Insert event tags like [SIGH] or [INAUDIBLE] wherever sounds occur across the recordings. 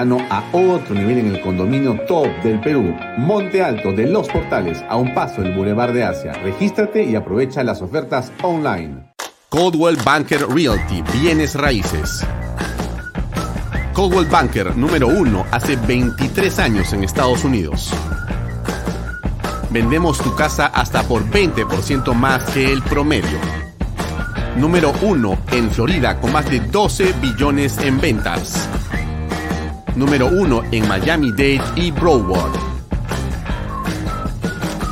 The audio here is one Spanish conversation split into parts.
A otro nivel en el condominio top del Perú, Monte Alto de Los Portales, a un paso del Boulevard de Asia. Regístrate y aprovecha las ofertas online. Coldwell Banker Realty, bienes raíces. Coldwell Banker número uno hace 23 años en Estados Unidos. Vendemos tu casa hasta por 20% más que el promedio. Número uno en Florida con más de 12 billones en ventas número 1 en Miami-Dade y Broward.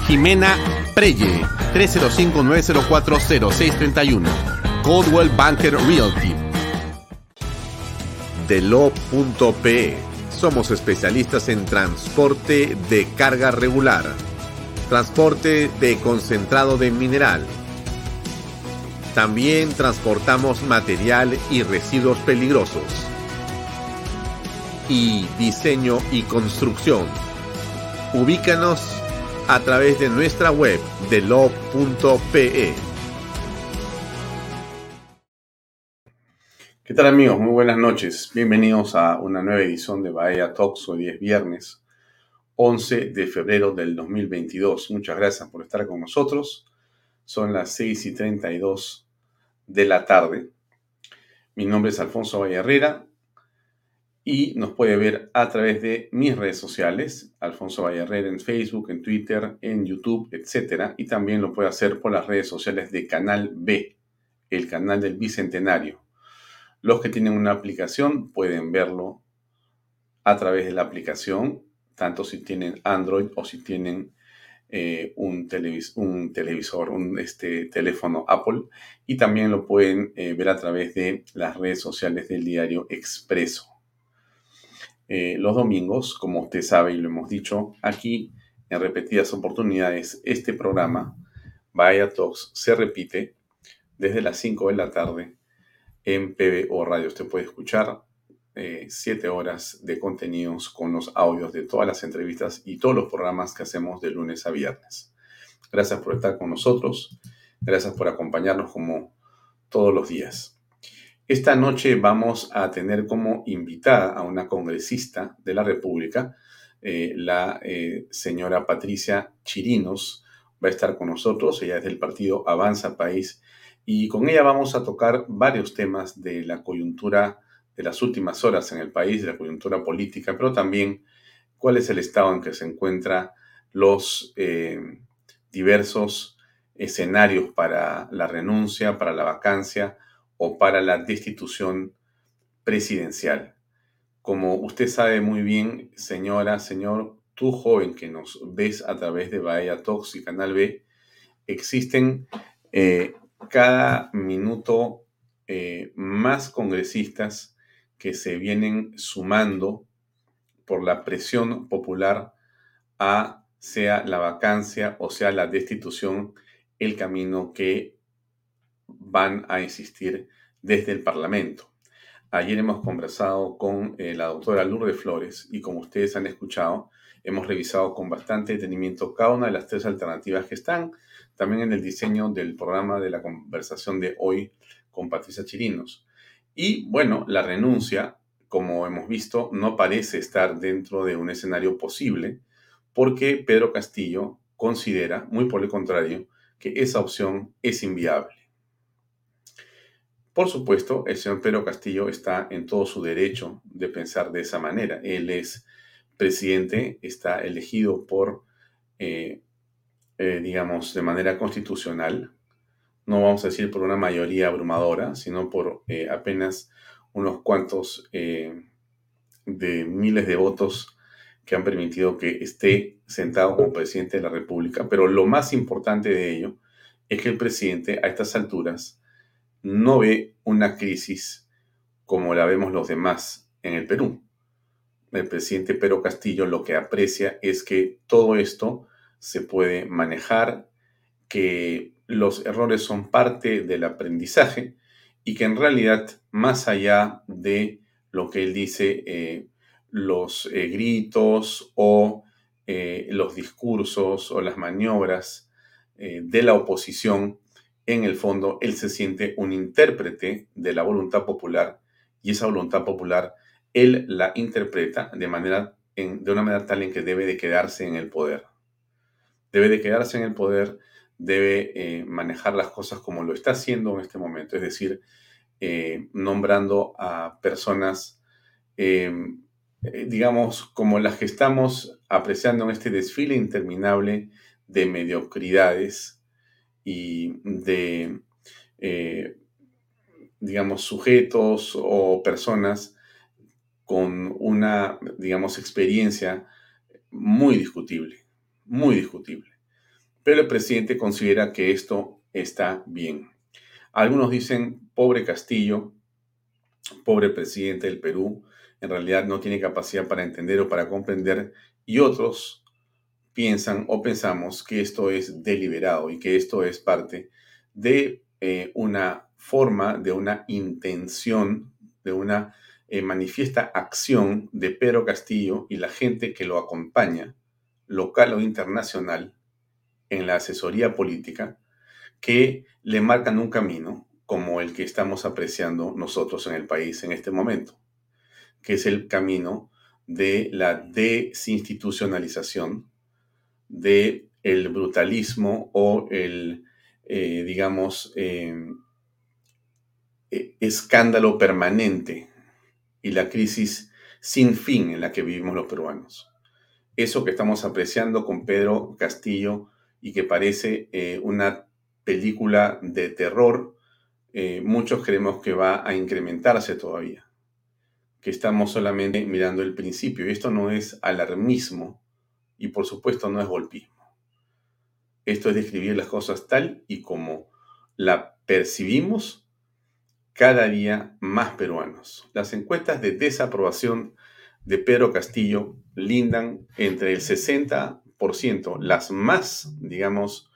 Jimena Preye, 305-904-0631. Coldwell Banker Realty. Delo.pe. Somos especialistas en transporte de carga regular, transporte de concentrado de mineral. También transportamos material y residuos peligrosos y diseño y construcción. Ubícanos a través de nuestra web de lo.pe. ¿Qué tal amigos? Muy buenas noches. Bienvenidos a una nueva edición de Bahía Talks. Hoy es viernes 11 de febrero del 2022. Muchas gracias por estar con nosotros. Son las 6 y 32 de la tarde. Mi nombre es Alfonso Valle Herrera y nos puede ver a través de mis redes sociales, Alfonso Vallarrer en Facebook, en Twitter, en YouTube, etc. Y también lo puede hacer por las redes sociales de Canal B, el canal del Bicentenario. Los que tienen una aplicación pueden verlo a través de la aplicación, tanto si tienen Android o si tienen eh, un, televisor, un este, teléfono Apple. Y también lo pueden eh, ver a través de las redes sociales del diario Expreso. Eh, los domingos, como usted sabe y lo hemos dicho aquí en repetidas oportunidades, este programa, Vaya Talks, se repite desde las 5 de la tarde en PBO Radio. Usted puede escuchar 7 eh, horas de contenidos con los audios de todas las entrevistas y todos los programas que hacemos de lunes a viernes. Gracias por estar con nosotros. Gracias por acompañarnos como todos los días. Esta noche vamos a tener como invitada a una congresista de la República, eh, la eh, señora Patricia Chirinos, va a estar con nosotros, ella es del partido Avanza País, y con ella vamos a tocar varios temas de la coyuntura de las últimas horas en el país, de la coyuntura política, pero también cuál es el estado en que se encuentran los eh, diversos escenarios para la renuncia, para la vacancia, o para la destitución presidencial. Como usted sabe muy bien, señora, señor, tú joven que nos ves a través de Bahía Talks y Canal B, existen eh, cada minuto eh, más congresistas que se vienen sumando por la presión popular a sea la vacancia o sea la destitución el camino que van a insistir desde el Parlamento. Ayer hemos conversado con eh, la doctora Lourdes Flores y como ustedes han escuchado, hemos revisado con bastante detenimiento cada una de las tres alternativas que están también en el diseño del programa de la conversación de hoy con Patricia Chirinos. Y bueno, la renuncia, como hemos visto, no parece estar dentro de un escenario posible porque Pedro Castillo considera, muy por el contrario, que esa opción es inviable. Por supuesto, el señor Pedro Castillo está en todo su derecho de pensar de esa manera. Él es presidente, está elegido por, eh, eh, digamos, de manera constitucional. No vamos a decir por una mayoría abrumadora, sino por eh, apenas unos cuantos de miles de votos que han permitido que esté sentado como presidente de la República. Pero lo más importante de ello es que el presidente a estas alturas no ve una crisis como la vemos los demás en el Perú. El presidente Pedro Castillo lo que aprecia es que todo esto se puede manejar, que los errores son parte del aprendizaje y que en realidad, más allá de lo que él dice, eh, los eh, gritos o eh, los discursos o las maniobras de la oposición en el fondo él se siente un intérprete de la voluntad popular y esa voluntad popular él la interpreta de, manera, de una manera tal en que debe de quedarse en el poder. Debe de quedarse en el poder, debe eh, manejar las cosas como lo está haciendo en este momento, es decir, eh, nombrando a personas, eh, digamos, como las que estamos apreciando en este desfile interminable de mediocridades y de, digamos, sujetos o personas con una, digamos, experiencia muy discutible, muy discutible. Pero el presidente considera que esto está bien. Algunos dicen, pobre Castillo, pobre presidente del Perú, en realidad no tiene capacidad para entender o para comprender, y otros piensan o pensamos que esto es deliberado y que esto es parte de eh, una forma, de una intención, de una eh, manifiesta acción de Pedro Castillo y la gente que lo acompaña, local o internacional, en la asesoría política, que le marcan un camino como el que estamos apreciando nosotros en el país en este momento, que es el camino de la desinstitucionalización, de el brutalismo o el, eh, digamos, eh, escándalo permanente y la crisis sin fin en la que vivimos los peruanos. Eso que estamos apreciando con Pedro Castillo y que parece eh, una película de terror, eh, muchos creemos que va a incrementarse todavía, que estamos solamente mirando el principio. Y esto no es alarmismo y por supuesto no es golpismo. Esto es describir las cosas tal y como la percibimos cada día más peruanos. Las encuestas de desaprobación de Pedro Castillo lindan entre el 60%, las más, digamos,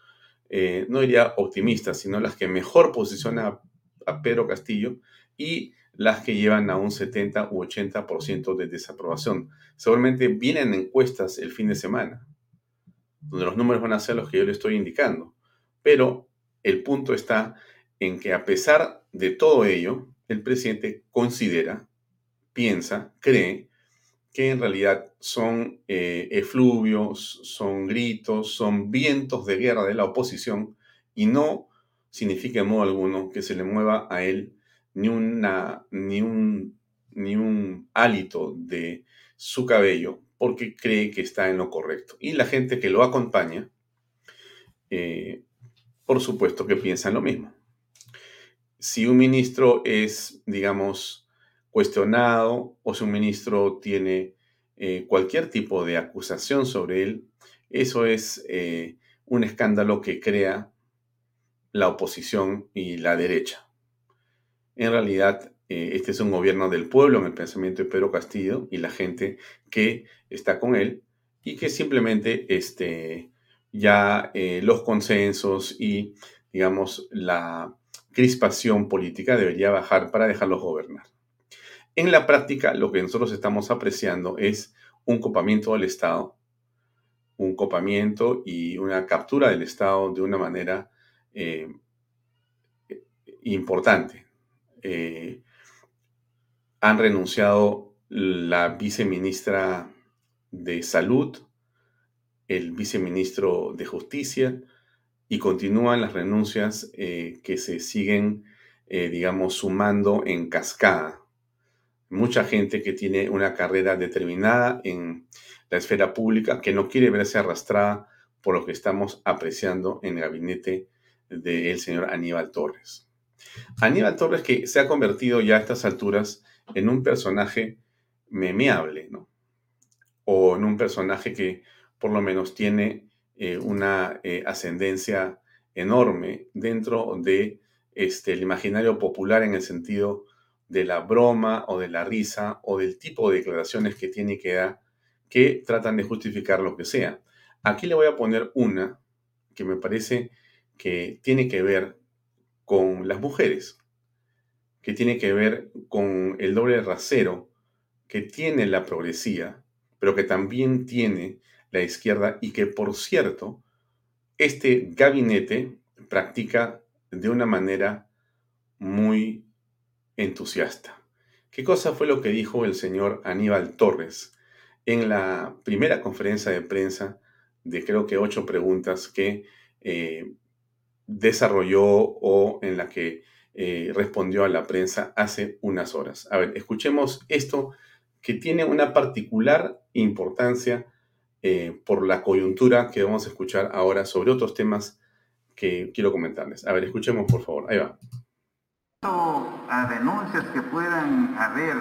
eh, no diría optimistas, sino las que mejor posicionan a, Pedro Castillo y las que llevan a un 70 u 80% de desaprobación. Seguramente vienen encuestas el fin de semana, donde los números van a ser los que yo le estoy indicando. Pero el punto está en que a pesar de todo ello, el presidente considera, piensa, cree que en realidad son eh, efluvios, son gritos, son vientos de guerra de la oposición y no significa en modo alguno que se le mueva a él ni, ni, un, ni un hálito de su cabello porque cree que está en lo correcto. Y la gente que lo acompaña, eh, por supuesto que piensa en lo mismo si un ministro es, digamos, cuestionado o si un ministro tiene eh, cualquier tipo de acusación sobre él, eso es eh, un escándalo que crea la oposición y la derecha. En realidad, eh, este es un gobierno del pueblo en el pensamiento de Pedro Castillo y la gente que está con él y que simplemente este, ya los consensos y, digamos, la crispación política debería bajar para dejarlos gobernar. En la práctica, lo que nosotros estamos apreciando es un copamiento del Estado, un copamiento y una captura del Estado de una manera eh, importante. Eh, han renunciado la viceministra de Salud, el viceministro de Justicia, y continúan las renuncias eh, que se siguen, eh, digamos, sumando en cascada. Mucha gente que tiene una carrera determinada en la esfera pública que no quiere verse arrastrada por lo que estamos apreciando en el gabinete del señor Aníbal Torres. Aníbal Torres que se ha convertido ya a estas alturas en un personaje memeable, ¿no? O en un personaje que por lo menos tiene eh, una eh, ascendencia enorme dentro de este, el imaginario popular en el sentido de la broma o de la risa o del tipo de declaraciones que tiene que dar que tratan de justificar lo que sea. Aquí le voy a poner una que me parece que tiene que ver con las mujeres, que tiene que ver con el doble rasero que tiene la progresía, pero que también tiene la izquierda y que, por cierto, este gabinete practica de una manera muy entusiasta. ¿Qué cosa fue lo que dijo el señor Aníbal Torres en la primera conferencia de prensa de creo que ocho preguntas que eh, desarrolló o en la que eh, respondió a la prensa hace unas horas? A ver, escuchemos esto que tiene una particular importancia eh, por la coyuntura que vamos a escuchar ahora sobre otros temas que quiero comentarles. A ver, escuchemos por favor. Ahí va. A denuncias que puedan haber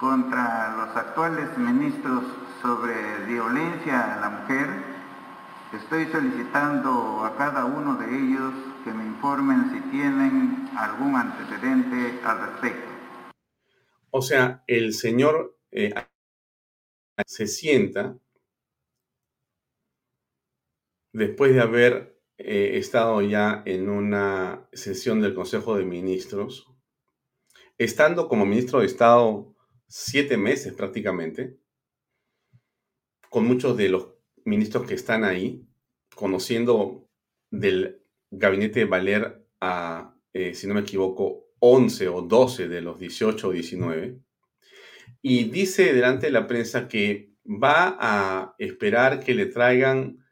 contra los actuales ministros sobre violencia a la mujer, estoy solicitando a cada uno de ellos que me informen si tienen algún antecedente al respecto. O sea, el señor eh, se sienta después de haber eh, estado ya en una sesión del Consejo de Ministros, estando como ministro de Estado siete meses prácticamente, con muchos de los ministros que están ahí, conociendo del gabinete Valer a, eh, si no me equivoco, 11 o 12 de los 18 o 19, y dice delante de la prensa que va a esperar que le traigan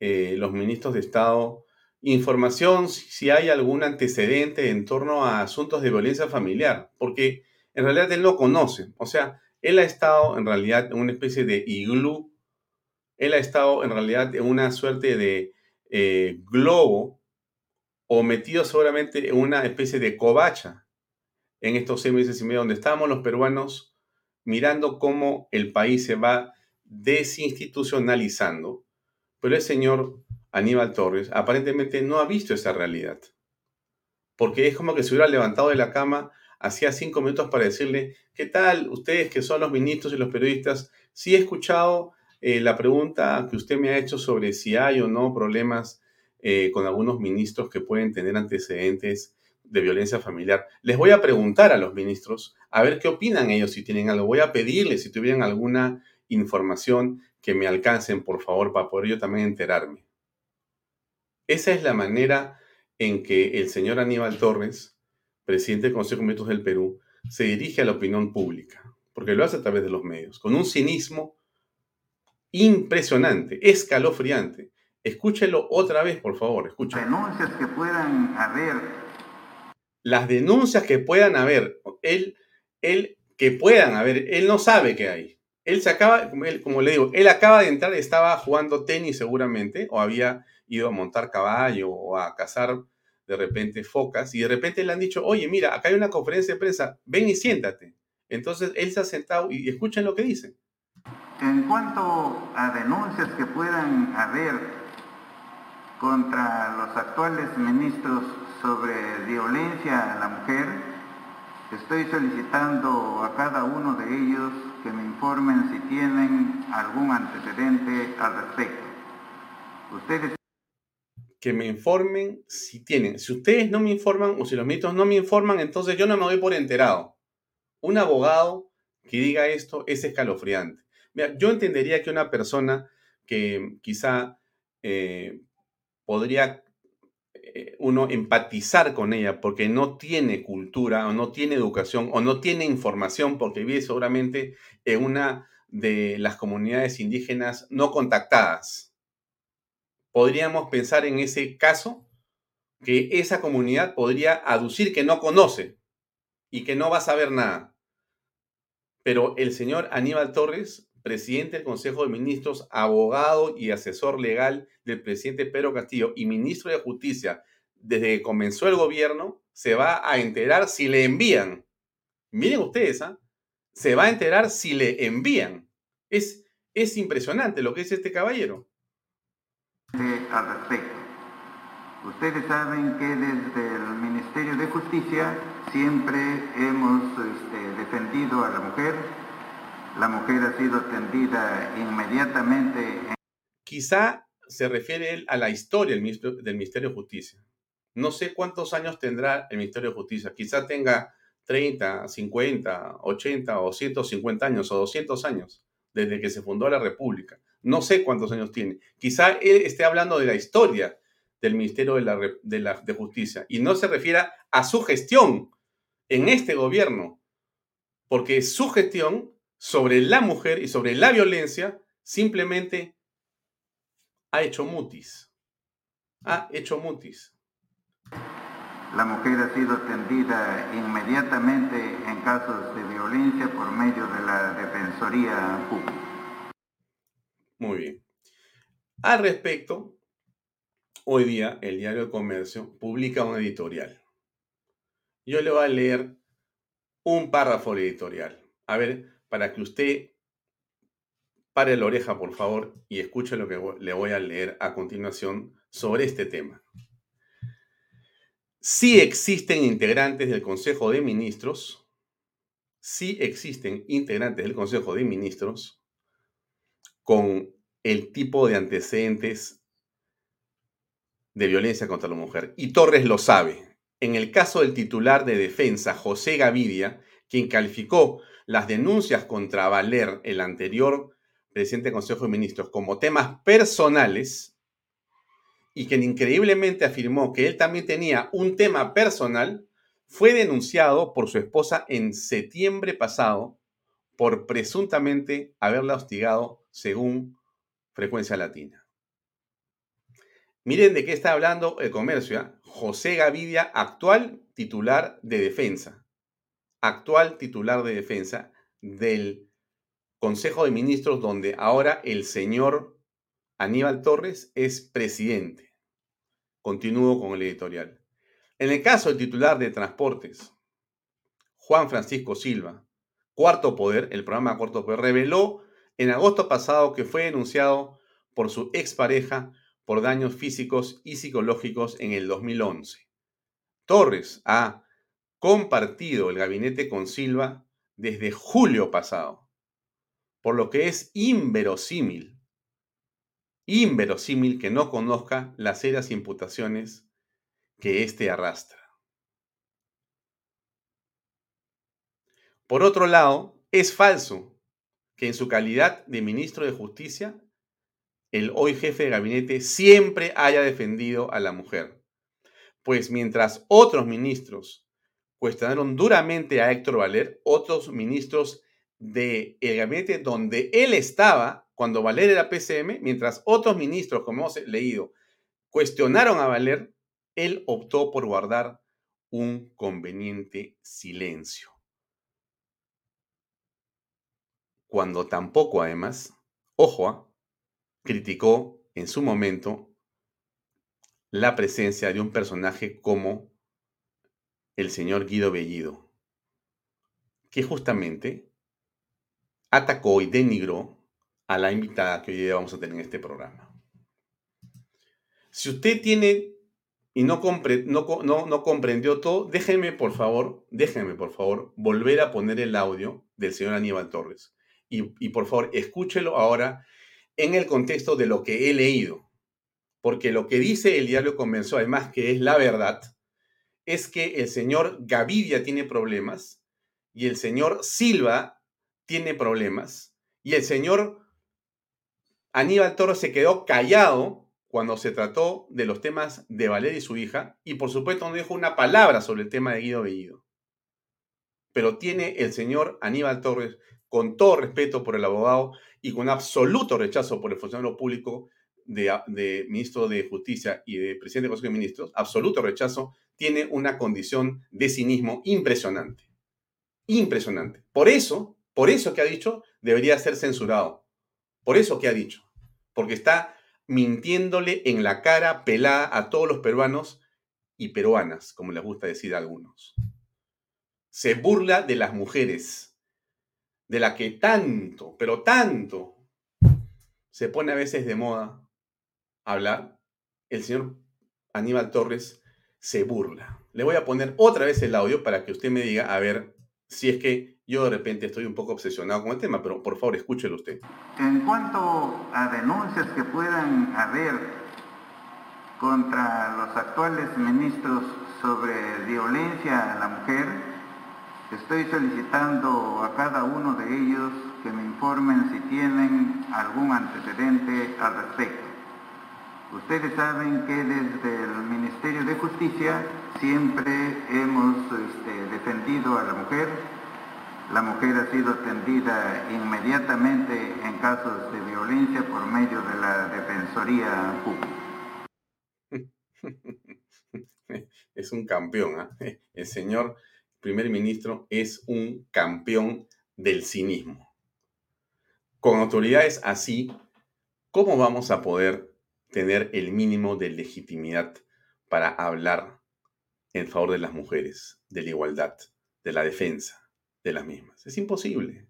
eh, los ministros de Estado información si hay algún antecedente en torno a asuntos de violencia familiar, porque en realidad él no conoce. O sea, él ha estado en realidad en una especie de iglú, él ha estado en realidad en una suerte de eh, globo o metido seguramente en una especie de covacha en estos seis meses y medio donde estábamos los peruanos mirando cómo el país se va desinstitucionalizando, pero el señor Aníbal Torres aparentemente no ha visto esa realidad, porque es como que se hubiera levantado de la cama hacía cinco minutos para decirle, ¿qué tal ustedes que son los ministros y los periodistas? Sí he escuchado eh, la pregunta que usted me ha hecho sobre si hay o no problemas eh, con algunos ministros que pueden tener antecedentes de violencia familiar. Les voy a preguntar a los ministros a ver qué opinan ellos si tienen algo. Voy a pedirles si tuvieran alguna información que me alcancen, por favor, para poder yo también enterarme. Esa es la manera en que el señor Aníbal Torres, presidente del Consejo de Ministros del Perú, se dirige a la opinión pública, porque lo hace a través de los medios, con un cinismo impresionante, escalofriante. Escúchelo otra vez, por favor, escúchelo. Denuncias que puedan haber. Las denuncias que puedan haber. Él, él, que puedan haber, él no sabe qué hay. Él se acaba, como le digo, él acaba de entrar, estaba jugando tenis seguramente, o había ido a montar caballo o a cazar de repente focas, y de repente le han dicho, oye, mira, acá hay una conferencia de prensa, ven y siéntate. Entonces él se ha sentado y escuchen lo que dice. En cuanto a denuncias que puedan haber contra los actuales ministros sobre violencia a la mujer, estoy solicitando a cada uno de ellos que me informen si tienen algún antecedente al respecto. Ustedes que me informen si tienen. Si ustedes no me informan o si los ministros no me informan, entonces yo no me doy por enterado. Un abogado que diga esto es escalofriante. Yo entendería que una persona que quizá eh, podría eh, uno empatizar con ella porque no tiene cultura o no tiene educación o no tiene información porque vive seguramente en una de las comunidades indígenas no contactadas. Podríamos pensar en ese caso que esa comunidad podría aducir que no conoce y que no va a saber nada. Pero el señor Aníbal Torres presidente del Consejo de Ministros, abogado y asesor legal del presidente Pedro Castillo y ministro de Justicia desde que comenzó el gobierno, se va a enterar si le envían. Miren ustedes, ¿ah? Se va a enterar si le envían. Es, es impresionante lo que es este caballero. Al respecto, ustedes saben que desde el Ministerio de Justicia siempre hemos este, defendido a la mujer la mujer ha sido atendida inmediatamente. Quizá se refiere él a la historia del Ministerio, de Justicia. No sé cuántos años tendrá el Ministerio de Justicia. Quizá tenga 30, 50, 80 o 150 años o 200 años desde que se fundó la República. No sé cuántos años tiene. Quizá él esté hablando de la historia del Ministerio de, Justicia y no se refiera a su gestión en este gobierno porque su gestión sobre la mujer y sobre la violencia simplemente ha hecho mutis. Ha hecho mutis. La mujer ha sido atendida inmediatamente en casos de violencia por medio de la Defensoría Pública. Muy bien. Al respecto, hoy día el diario de Comercio publica un editorial. Yo le voy a leer un párrafo editorial. A ver, para que usted pare la oreja, por favor, y escuche lo que le voy a leer a continuación sobre este tema. Si existen integrantes del Consejo de Ministros, si existen integrantes del Consejo de Ministros con el tipo de antecedentes de violencia contra la mujer. Y Torres lo sabe. En el caso del titular de defensa, José Gavidia, quien calificó las denuncias contra Valer, el anterior presidente del Consejo de Ministros, como temas personales, y quien increíblemente afirmó que él también tenía un tema personal, fue denunciado por su esposa en septiembre pasado por presuntamente haberla hostigado según frecuencia latina. Miren de qué está hablando el comercio. ¿ah? José Gavidia, actual titular de defensa. Actual titular de defensa del Consejo de Ministros, donde ahora el señor Aníbal Torres es presidente. Continúo con el editorial. En el caso del titular de Transportes, Juan Francisco Silva, Cuarto Poder, el programa Cuarto Poder, reveló en agosto pasado que fue denunciado por su expareja por daños físicos y psicológicos en el 2011. Torres ha compartido el gabinete con Silva desde julio pasado, por lo que es inverosímil, inverosímil que no conozca las serias imputaciones que éste arrastra. Por otro lado, es falso que en su calidad de ministro de Justicia, el hoy jefe de gabinete siempre haya defendido a la mujer. Pues mientras otros ministros cuestionaron duramente a Héctor Valer, otros ministros del gabinete donde él estaba cuando Valer era PCM, mientras otros ministros, como hemos leído, cuestionaron a Valer, él optó por guardar un conveniente silencio. cuando tampoco además, ojo, ah, criticó en su momento la presencia de un personaje como el señor Guido Bellido, que justamente atacó y denigró a la invitada que hoy día vamos a tener en este programa. Si usted tiene y no, comprendió todo, déjeme por favor, déjeme por favor volver a poner el audio del señor Aníbal Torres y, por favor escúchelo ahora en el contexto de lo que he leído, porque lo que dice el diario convenció, además que es la verdad, es que el señor Gavidia tiene problemas y el señor Silva tiene problemas y el señor Aníbal Toro se quedó callado cuando se trató de los temas de Valeria y su hija y por supuesto no dijo una palabra sobre el tema de Guido Bellido. Pero tiene el señor Aníbal Torres con todo respeto por el abogado y con absoluto rechazo por el funcionario público de, ministro de Justicia y de presidente del Consejo de Ministros, absoluto rechazo, tiene una condición de cinismo impresionante. Impresionante. Por eso, por eso que ha dicho, debería ser censurado. Por eso que ha dicho. Porque está mintiéndole en la cara pelada a todos los peruanos y peruanas, como les gusta decir a algunos. Se burla de las mujeres de la que tanto, pero tanto se pone a veces de moda hablar, el señor Aníbal Torres se burla. Le voy a poner otra vez el audio para que usted me diga, a ver, si es que yo de repente estoy un poco obsesionado con el tema, pero por favor escúchelo usted. En cuanto a denuncias que puedan haber contra los actuales ministros sobre violencia a la mujer, Estoy solicitando a cada uno de ellos que me informen si tienen algún antecedente al respecto. Ustedes saben que desde el Ministerio de Justicia siempre hemos este, defendido a la mujer la mujer ha sido atendida inmediatamente en casos de violencia por medio de la Defensoría Pública. [LAUGHS] Es un campeón, ¿eh? [LAUGHS] el señor primer ministro es un campeón del cinismo. Con autoridades así, ¿cómo vamos a poder tener el mínimo de legitimidad para hablar en favor de las mujeres, de la igualdad, de la defensa de las mismas? Es imposible.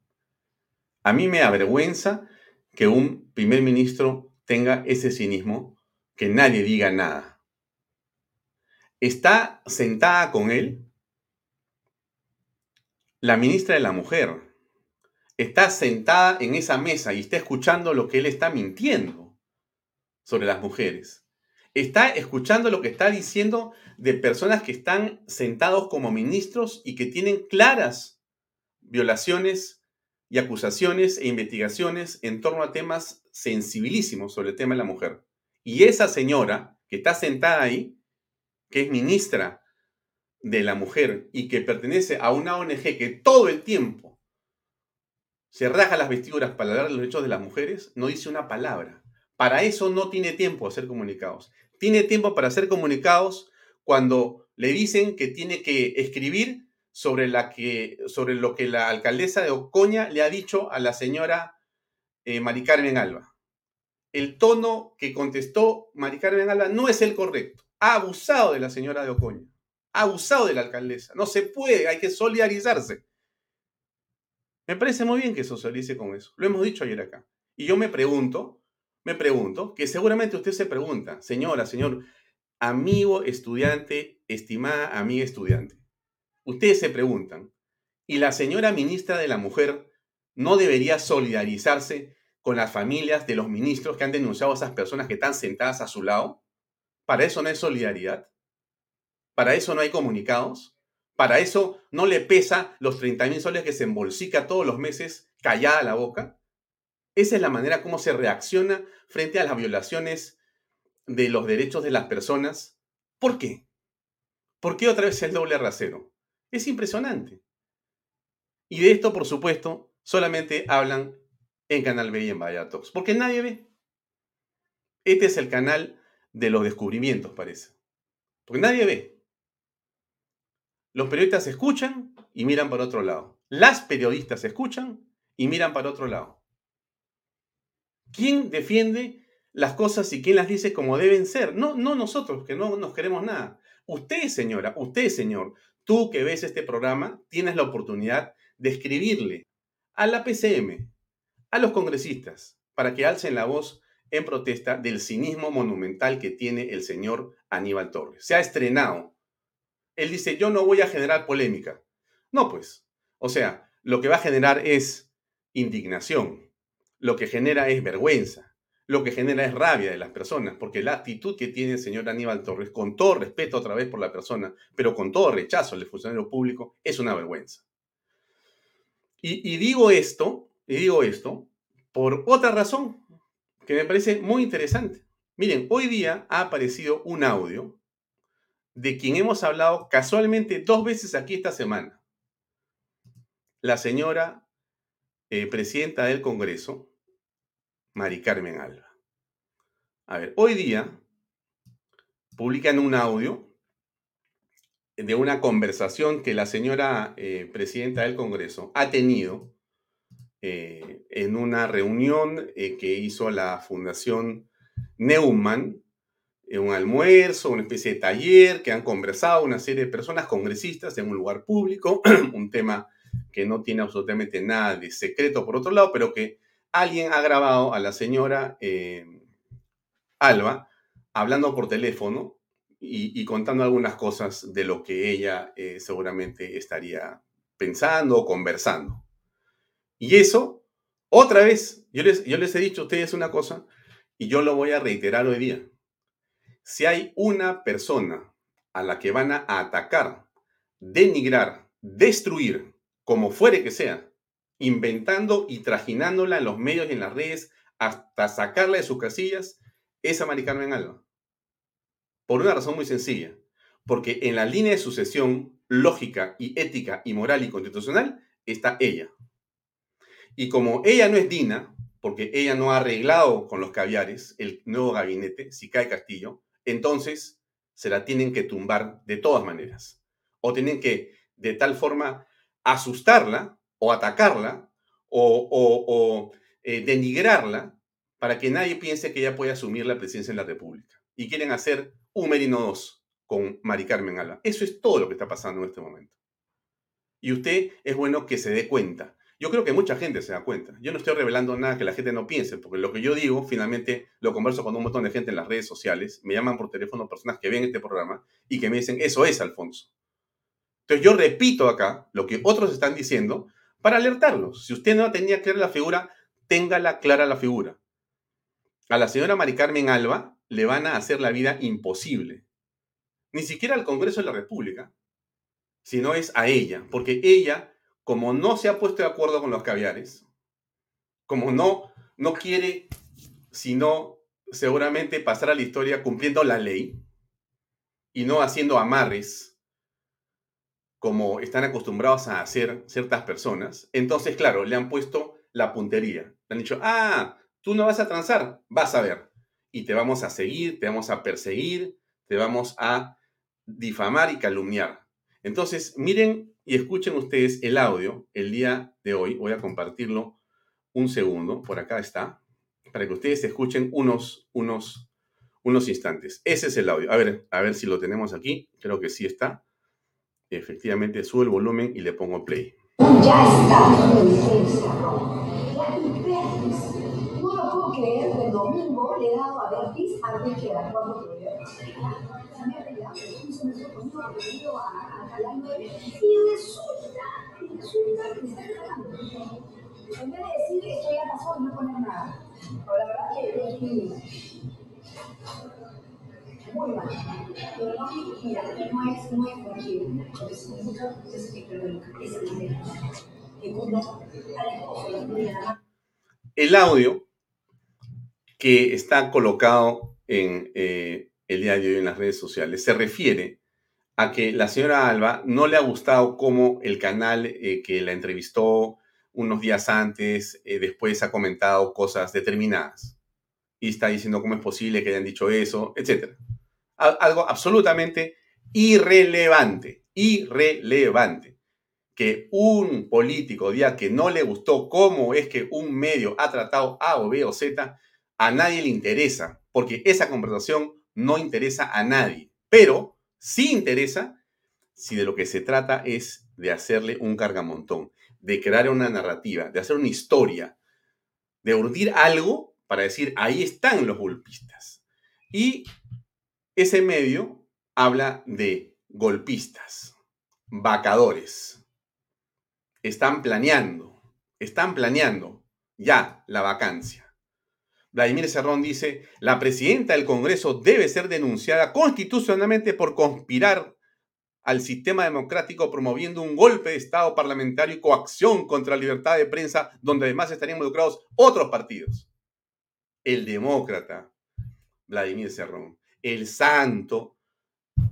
A mí me avergüenza que un primer ministro tenga ese cinismo, que nadie diga nada. Está sentada con él la ministra de la Mujer, está sentada en esa mesa y está escuchando lo que él está mintiendo sobre las mujeres. Está escuchando lo que está diciendo de personas que están sentados como ministros y que tienen claras violaciones y acusaciones e investigaciones en torno a temas sensibilísimos sobre el tema de la mujer. Y esa señora que está sentada ahí, que es ministra de la mujer y que pertenece a una ONG que todo el tiempo se raja las vestiduras para hablar de los derechos de las mujeres, no dice una palabra. Para eso no tiene tiempo hacer comunicados. Tiene tiempo para hacer comunicados cuando le dicen que tiene que escribir sobre lo que la alcaldesa de Ocoña le ha dicho a la señora eh, Mari Carmen Alba. El tono que contestó Mari Carmen Alba no es el correcto. Ha abusado de la señora de Ocoña. Ha abusado de la alcaldesa. No se puede, hay que solidarizarse. Me parece muy bien que socialice con eso. Lo hemos dicho ayer acá. Y yo me pregunto, me pregunto, que seguramente usted se pregunta, señora, señor, amigo estudiante, estimada amiga estudiante. Ustedes se preguntan, ¿y la señora ministra de la Mujer no debería solidarizarse con las familias de los ministros que han denunciado a esas personas que están sentadas a su lado? ¿Para eso no hay solidaridad? ¿Para eso no hay comunicados? Para eso no le pesa los 30 mil soles que se embolsica todos los meses callada la boca. Esa es la manera como se reacciona frente a las violaciones de los derechos de las personas. ¿Por qué? ¿Por qué otra vez el doble rasero? Es impresionante. Y de esto, por supuesto, solamente hablan en Canal B y en Vallatox, porque nadie ve. Este es el canal de los descubrimientos, parece. Porque nadie ve. Los periodistas escuchan y miran para otro lado. Las periodistas escuchan y miran para otro lado. ¿Quién defiende las cosas y quién las dice como deben ser? No, no nosotros, que no nos queremos nada. Usted, señora, usted, señor, tú que ves este programa, tienes la oportunidad de escribirle a la PCM, a los congresistas, para que alcen la voz en protesta del cinismo monumental que tiene el señor Aníbal Torres. Se ha estrenado él dice, yo no voy a generar polémica. No, pues. O sea, lo que va a generar es indignación, lo que genera es vergüenza, lo que genera es rabia de las personas, porque la actitud que tiene el señor Aníbal Torres, con todo respeto otra vez por la persona, pero con todo rechazo al funcionario público, es una vergüenza. Y, digo esto, y digo esto, por otra razón que me parece muy interesante. Miren, hoy día ha aparecido un audio de quien hemos hablado casualmente dos veces aquí esta semana. La señora eh, presidenta del Congreso, Mari Carmen Alba. A ver, hoy día publican un audio de una conversación que la señora eh, presidenta del Congreso ha tenido eh, en una reunión que hizo la Fundación Neumann un almuerzo, una especie de taller que han conversado una serie de personas congresistas en un lugar público, [CLEARS THROAT] un tema que no tiene absolutamente nada de secreto por otro lado, pero que alguien ha grabado a la señora eh, Alba hablando por teléfono y, contando algunas cosas de lo que ella eh, seguramente estaría pensando o conversando. Y eso, otra vez, yo les, yo les he dicho a ustedes una cosa y yo lo voy a reiterar hoy día si hay una persona a la que van a atacar, denigrar, destruir, como fuere que sea, inventando y trajinándola en los medios y en las redes hasta sacarla de sus casillas, es a Mari Carmen Alba. Por una razón muy sencilla. Porque en la línea de sucesión lógica y ética y moral y constitucional, está ella. Y como ella no es Dina, porque ella no ha arreglado con los caviares el nuevo gabinete, si cae Castillo, entonces se la tienen que tumbar de todas maneras. O tienen que, de tal forma, asustarla o atacarla o, eh, denigrarla para que nadie piense que ella puede asumir la presidencia en la República. Y quieren hacer un Merino 2 con Mari Carmen Alba. Eso es todo lo que está pasando en este momento. Y usted es bueno que se dé cuenta. Yo creo que mucha gente se da cuenta. Yo no estoy revelando nada que la gente no piense, porque lo que yo digo, finalmente, lo converso con un montón de gente en las redes sociales. Me llaman por teléfono personas que ven este programa y que me dicen, eso es Alfonso. Entonces yo repito acá lo que otros están diciendo para alertarlos. Si usted no tenía clara la figura, téngala clara la figura. A la señora Mari Carmen Alba le van a hacer la vida imposible. Ni siquiera al Congreso de la República, sino es a ella, porque ella como no se ha puesto de acuerdo con los caviares, como no, no quiere, sino seguramente pasar a la historia cumpliendo la ley y no haciendo amarres como están acostumbrados a hacer ciertas personas, entonces, claro, le han puesto la puntería. Le han dicho, ah, tú no vas a transar, vas a ver. Y te vamos a seguir, te vamos a perseguir, te vamos a difamar y calumniar. Entonces, miren y escuchen ustedes el audio el día de hoy. Voy a compartirlo un segundo. Por acá está. Para que ustedes escuchen unos, unos, unos instantes. Ese es el audio. A ver, a ver si lo tenemos aquí. Creo que sí está. Efectivamente, subo el volumen y le pongo play. Ya está. No lo puedo creer. El domingo le he dado a Beatriz antes que la cuando y resulta, resulta que está. En vez de decir esto ya pasó y no poner nada. Pero la verdad que es muy mal. Pero no, es, el audio que está colocado en eh, el día de hoy en las redes sociales se refiere a que la señora Alba no le ha gustado cómo el canal eh, que la entrevistó unos días antes, eh, después ha comentado cosas determinadas. Y está diciendo cómo es posible que hayan dicho eso, etc. algo absolutamente irrelevante, irrelevante. Que un político diga que no le gustó cómo es que un medio ha tratado A o B o Z, a nadie le interesa, porque esa conversación no interesa a nadie. Pero Sí interesa si de lo que se trata es de hacerle un cargamontón, de crear una narrativa, de hacer una historia, de urdir algo para decir, ahí están los golpistas. Y ese medio habla de golpistas, vacadores. Están planeando, están planeando ya la vacancia. Vladimir Cerrón dice, la presidenta del Congreso debe ser denunciada constitucionalmente por conspirar al sistema democrático promoviendo un golpe de Estado parlamentario y coacción contra la libertad de prensa, donde además estarían involucrados otros partidos. El demócrata Vladimir Cerrón, el santo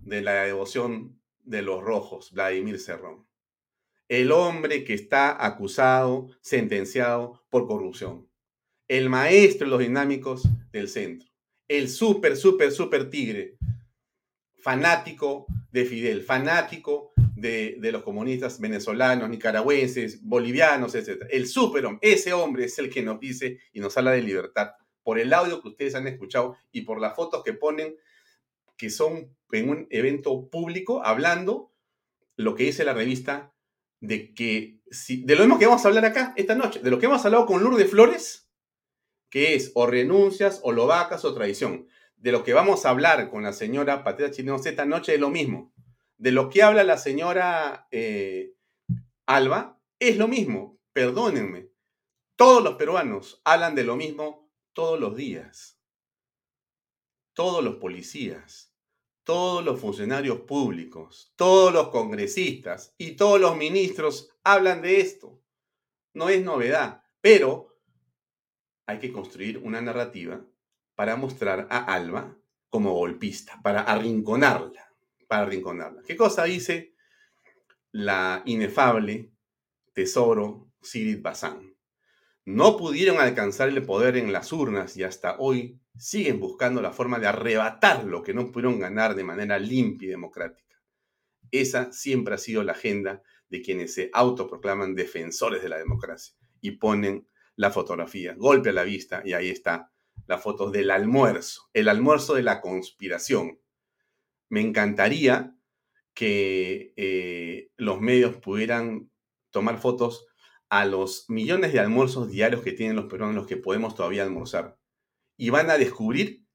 de la devoción de los rojos, Vladimir Cerrón, el hombre que está acusado, sentenciado por corrupción. El maestro de los dinámicos del centro, el súper, súper, súper tigre, fanático de Fidel, fanático de, los comunistas venezolanos, nicaragüenses, bolivianos, etc. El súper hombre, ese hombre es el que nos dice y nos habla de libertad por el audio que ustedes han escuchado y por las fotos que ponen que son en un evento público hablando lo que dice la revista de que si, de lo mismo que vamos a hablar acá esta noche, de lo que hemos hablado con Lourdes Flores que es o renuncias o lo vacas o traición. De lo que vamos a hablar con la señora Patricia Chinoz esta noche es lo mismo. De lo que habla la señora eh, Alba es lo mismo. Perdónenme. Todos los peruanos hablan de lo mismo todos los días. Todos los policías, todos los funcionarios públicos, todos los congresistas y todos los ministros hablan de esto. No es novedad, pero hay que construir una narrativa para mostrar a Alba como golpista, para arrinconarla, para arrinconarla. ¿Qué cosa dice la inefable tesoro Sirit Bazán. No pudieron alcanzar el poder en las urnas y hasta hoy siguen buscando la forma de arrebatar lo que no pudieron ganar de manera limpia y democrática. Esa siempre ha sido la agenda de quienes se autoproclaman defensores de la democracia y ponen la fotografía, golpe a la vista, y ahí está la foto del almuerzo, el almuerzo de la conspiración. Me encantaría que eh, los medios pudieran tomar fotos a los millones de almuerzos diarios que tienen los peruanos los que podemos todavía almorzar. Y van a descubrir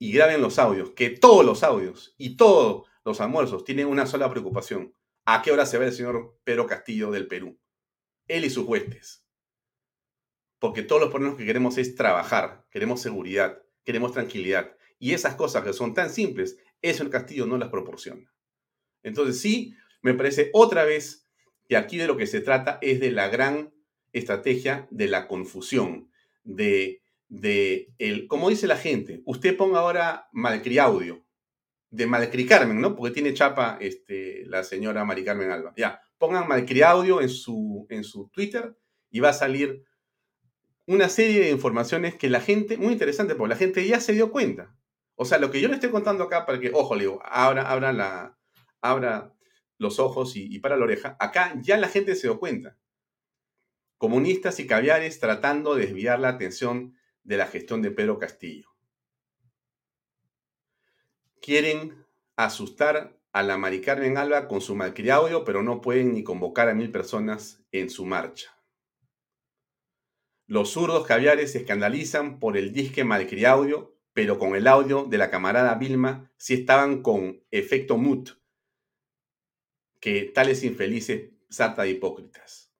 y graben los audios, que todos los audios y todos los almuerzos tienen una sola preocupación. ¿A qué hora se ve el señor Pedro Castillo del Perú? Él y sus huestes. Porque todos los peruanos que queremos es trabajar, queremos seguridad, queremos tranquilidad. Y esas cosas que son tan simples, eso el Castillo no las proporciona. Entonces sí, me parece otra vez que aquí de lo que se trata es de la gran estrategia de la confusión, de, de el, como dice la gente, usted ponga ahora malcriaudio, de Malcri Carmen, ¿no? Porque tiene chapa este, la señora Mari Carmen Alba. Ya, pongan Malcriaudio en su, en su Twitter y va a salir una serie de informaciones que la gente, muy interesante, porque la gente ya se dio cuenta. O sea, lo que yo le estoy contando acá para que, ojo, le digo, abra, abra la, abra los ojos y, para la oreja, acá ya la gente se dio cuenta. Comunistas y caviares tratando de desviar la atención de la gestión de Pedro Castillo. Quieren asustar a la Mari Carmen Alba con su malcriaudio, pero no pueden ni convocar a mil personas en su marcha. Los zurdos caviares se escandalizan por el disque malcriaudio, pero con el audio de la camarada Vilma sí estaban con efecto mute que tales infelices sarta de hipócritas.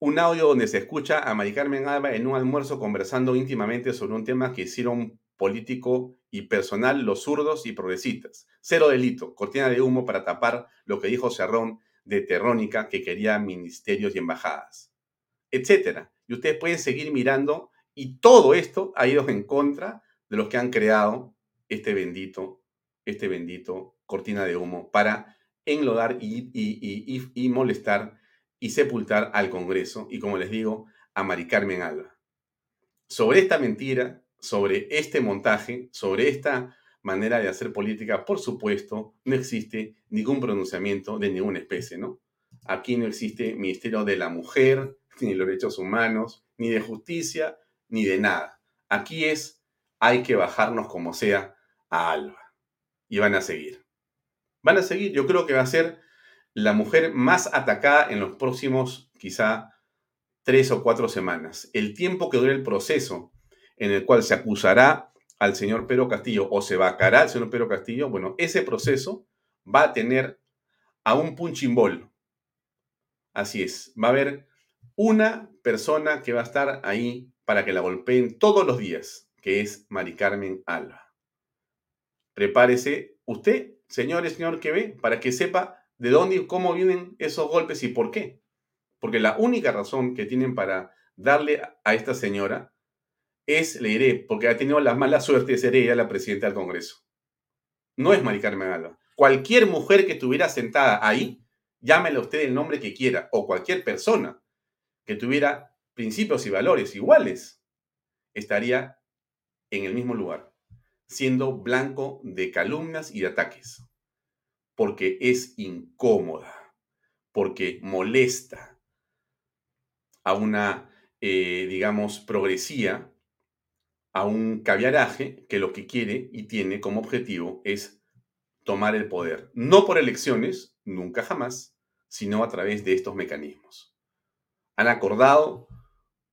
Un audio donde se escucha a Mari Carmen Alba en un almuerzo conversando íntimamente sobre un tema que hicieron político y personal los zurdos y progresistas. Cero delito, cortina de humo para tapar lo que dijo Cerrón de Terrónica que quería ministerios y embajadas, etcétera. Y ustedes pueden seguir mirando y todo esto ha ido en contra de los que han creado este bendito, este bendito cortina de humo para enlodar y, molestar y sepultar al Congreso y, como les digo, a Mari Carmen Alba. Sobre esta mentira, sobre este montaje, sobre esta manera de hacer política, por supuesto, no existe ningún pronunciamiento de ninguna especie, ¿no? Aquí no existe Ministerio de la Mujer, ni de los Derechos Humanos, ni de Justicia, ni de nada. Aquí es, hay que bajarnos como sea a Alba. Y van a seguir van a seguir. Yo creo que va a ser la mujer más atacada en los próximos quizá tres o cuatro semanas. El tiempo que dure el proceso en el cual se acusará al señor Pedro Castillo o se vacará al señor Pedro Castillo, bueno, ese proceso va a tener a un punchimbol. Así es, va a haber una persona que va a estar ahí para que la golpeen todos los días, que es Mari Carmen Alba. Prepárese usted señores, señor que ve, para que sepa de dónde y cómo vienen esos golpes y por qué. Porque la única razón que tienen para darle a esta señora es, le diré, porque ha tenido la mala suerte de ser ella la presidenta del Congreso. No es Mari Carmen. Cualquier mujer que estuviera sentada ahí, llámele usted el nombre que quiera, o cualquier persona que tuviera principios y valores iguales, estaría en el mismo lugar siendo blanco de calumnias y de ataques, porque es incómoda, porque molesta a una, eh, digamos, progresía, a un caviaraje que lo que quiere y tiene como objetivo es tomar el poder, no por elecciones, nunca jamás, sino a través de estos mecanismos. Han acordado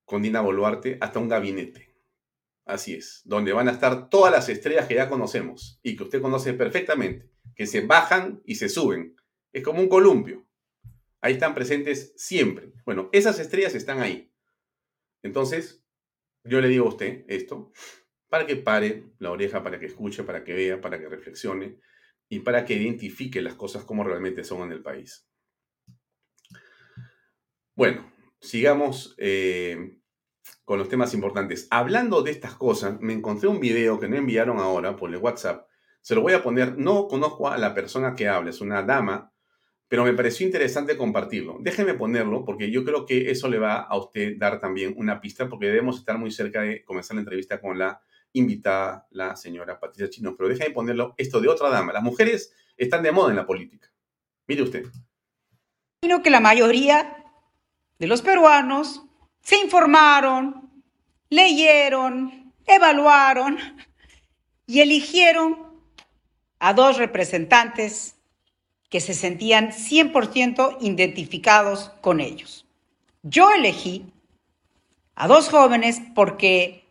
con Dina Boluarte hasta un gabinete Así es, donde van a estar todas las estrellas que ya conocemos y que usted conoce perfectamente, que se bajan y se suben. Es como un columpio. Ahí están presentes siempre. Bueno, esas estrellas están ahí. Entonces, yo le digo a usted esto para que pare la oreja, para que escuche, para que vea, para que reflexione y para que identifique las cosas como realmente son en el país. Bueno, sigamos eh, con los temas importantes. Hablando de estas cosas, me encontré un video que me enviaron ahora por el WhatsApp. Se lo voy a poner, no conozco a la persona que habla, es una dama pero me pareció interesante compartirlo. Déjeme ponerlo porque yo creo que eso le va a usted dar también una pista porque debemos estar muy cerca de comenzar la entrevista con la invitada, la señora Patricia Chino. Pero déjeme ponerlo esto de otra dama. Las mujeres están de moda en la política. Mire usted. Sino que la mayoría de los peruanos se informaron, leyeron, evaluaron y eligieron a dos representantes que se sentían 100% identificados con ellos. Yo elegí a dos jóvenes porque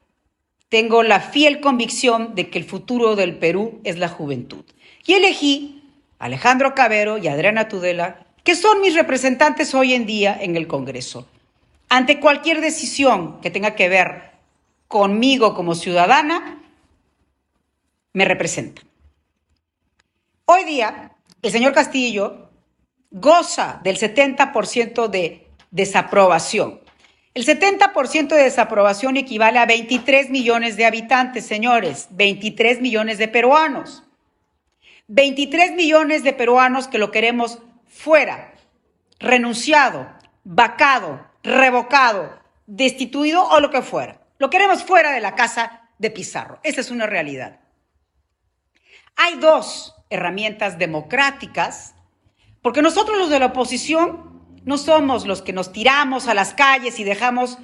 tengo la fiel convicción de que el futuro del Perú es la juventud. Y elegí a Alejandro Cabero y Adriana Tudela, que son mis representantes hoy en día en el Congreso. Ante cualquier decisión que tenga que ver conmigo como ciudadana, me representan. Hoy día, el señor Castillo goza del 70% de desaprobación. El 70% de desaprobación equivale a 23 millones de habitantes, señores, 23 millones de peruanos. 23 millones de peruanos que lo queremos fuera, renunciado, vacado, revocado, destituido o lo que fuera. Lo queremos fuera de la casa de Pizarro. Esa es una realidad. Hay dos herramientas democráticas, porque nosotros los de la oposición no somos los que nos tiramos a las calles y dejamos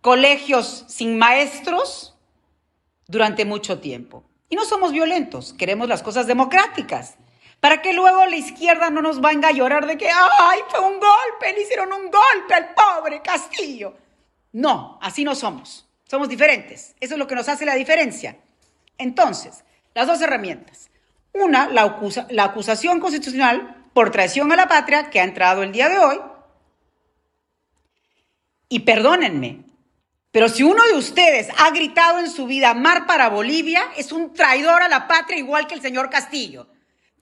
colegios sin maestros durante mucho tiempo. Y no somos violentos, queremos las cosas democráticas. Para que luego la izquierda no nos venga a llorar de que, ay, fue un golpe, le hicieron un golpe al pobre Castillo. No, así no somos. Somos diferentes. Eso es lo que nos hace la diferencia. Entonces, las dos herramientas. Una, la, la acusación constitucional por traición a la patria que ha entrado el día de hoy. Y perdónenme, pero si uno de ustedes ha gritado en su vida mar para Bolivia, es un traidor a la patria igual que el señor Castillo.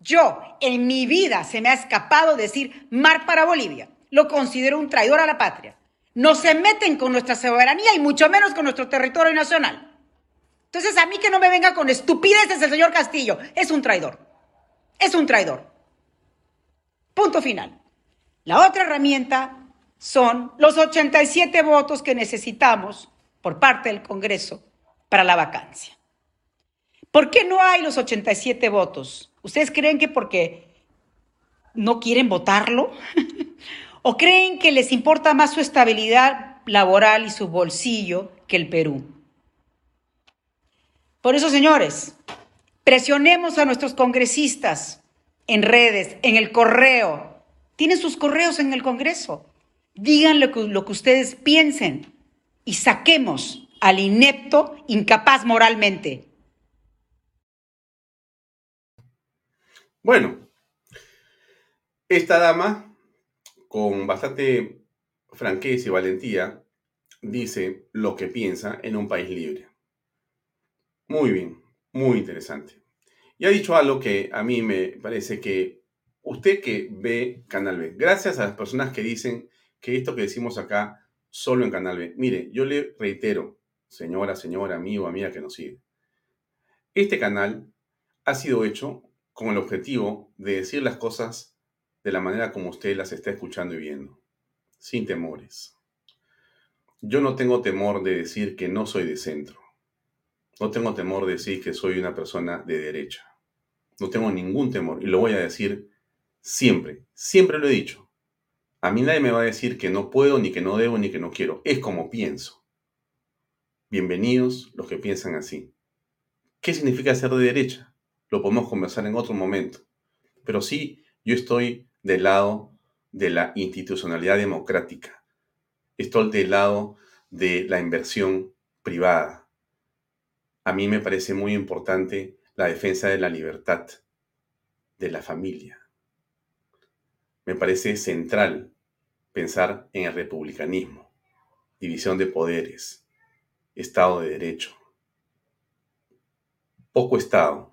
Yo, en mi vida, se me ha escapado decir mar para Bolivia. Lo considero un traidor a la patria. No se meten con nuestra soberanía y mucho menos con nuestro territorio nacional. Entonces, a mí que no me venga con estupideces el señor Castillo. Es un traidor. Es un traidor. Punto final. La otra herramienta son los 87 votos que necesitamos por parte del Congreso para la vacancia. ¿Por qué no hay los 87 votos? ¿Ustedes creen que porque no quieren votarlo? [LAUGHS] ¿O creen que les importa más su estabilidad laboral y su bolsillo que el Perú? Por eso, señores, presionemos a nuestros congresistas en redes, en el correo. Tienen sus correos en el Congreso. Digan lo que, lo que ustedes piensen y saquemos al inepto incapaz moralmente. Bueno, esta dama, con bastante franqueza y valentía, dice lo que piensa en un país libre. Muy bien, muy interesante. Y ha dicho algo que a mí me parece que usted que ve Canal B, gracias a las personas que dicen que esto que decimos acá solo en Canal B, mire, yo le reitero, señora, señora, amigo, amiga que nos sigue, este canal ha sido hecho con el objetivo de decir las cosas de la manera como usted las está escuchando y viendo, sin temores. Yo no tengo temor de decir que no soy de centro. No tengo temor de decir que soy una persona de derecha. No tengo ningún temor y lo voy a decir siempre. Siempre lo he dicho. A mí nadie me va a decir que no puedo, ni que no debo, ni que no quiero. Es como pienso. Bienvenidos los que piensan así. ¿Qué significa ser de derecha? Lo podemos conversar en otro momento. Pero sí, yo estoy del lado de la institucionalidad democrática. Estoy del lado de la inversión privada a mí me parece muy importante la defensa de la libertad, de la familia. Me parece central pensar en el republicanismo, división de poderes, Estado de Derecho. Poco Estado,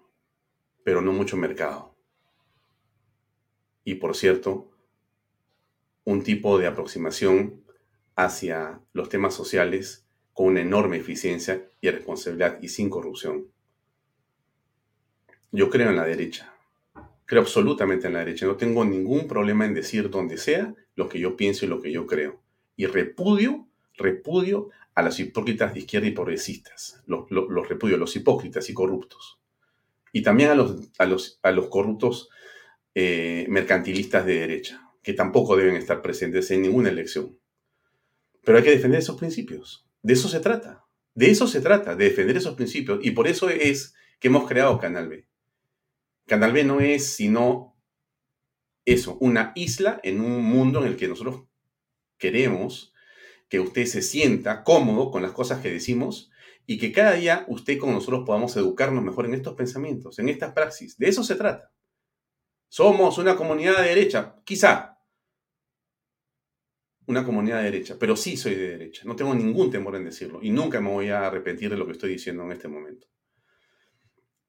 pero no mucho mercado. Y por cierto, un tipo de aproximación hacia los temas sociales con una enorme eficiencia y responsabilidad y sin corrupción. Yo creo en la derecha. Creo absolutamente en la derecha. No tengo ningún problema en decir donde sea lo que yo pienso y lo que yo creo. Y repudio, repudio a los hipócritas de izquierda y progresistas. Los, los, repudio a los hipócritas y corruptos. Y también a los, a los, a los corruptos eh, mercantilistas de derecha, que tampoco deben estar presentes en ninguna elección. Pero hay que defender esos principios. De eso se trata. De eso se trata, de defender esos principios. Y por eso es que hemos creado Canal B. Canal B no es sino eso, una isla en un mundo en el que nosotros queremos que usted se sienta cómodo con las cosas que decimos y que cada día usted con nosotros podamos educarnos mejor en estos pensamientos, en estas praxis. De eso se trata. Somos una comunidad de derecha, quizá. Una comunidad de derecha, pero sí soy de derecha. No tengo ningún temor en decirlo y nunca me voy a arrepentir de lo que estoy diciendo en este momento.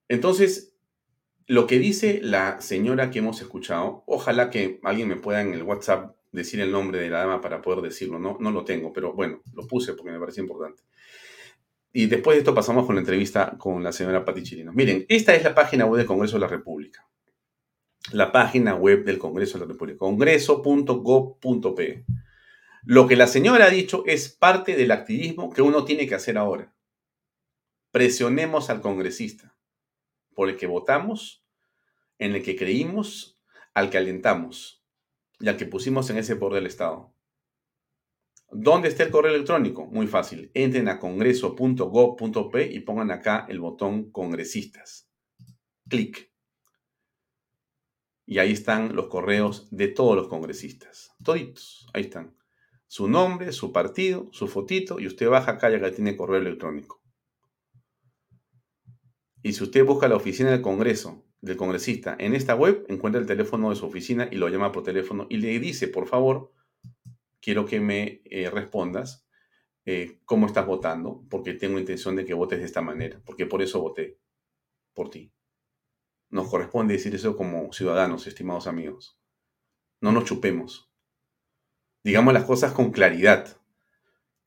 Entonces, lo que dice la señora que hemos escuchado, ojalá que alguien me pueda en el WhatsApp decir el nombre de la dama para poder decirlo. No, no lo tengo, pero bueno, lo puse porque me parece importante. Y después de esto pasamos con la entrevista con la señora Pati Chirinos. Miren, esta es la página web del Congreso de la República. La página web del Congreso de la República, congreso.gov.p. Lo que la señora ha dicho es parte del activismo que uno tiene que hacer ahora. Presionemos al congresista por el que votamos, en el que creímos, al que alentamos y al que pusimos en ese poder del Estado. ¿Dónde está el correo electrónico? Muy fácil. Entren a congreso.gov.p y pongan acá el botón congresistas. Clic. Y ahí están los correos de todos los congresistas. Toditos. Ahí están. Su nombre, su partido, su fotito y usted baja acá y acá tiene correo electrónico. Y si usted busca la oficina del Congreso, del congresista, en esta web, encuentra el teléfono de su oficina y lo llama por teléfono y le dice, por favor, quiero que me eh, respondas eh, cómo estás votando, porque tengo intención de que votes de esta manera, porque por eso voté por ti. Nos corresponde decir eso como ciudadanos, estimados amigos. No nos chupemos. Digamos las cosas con claridad.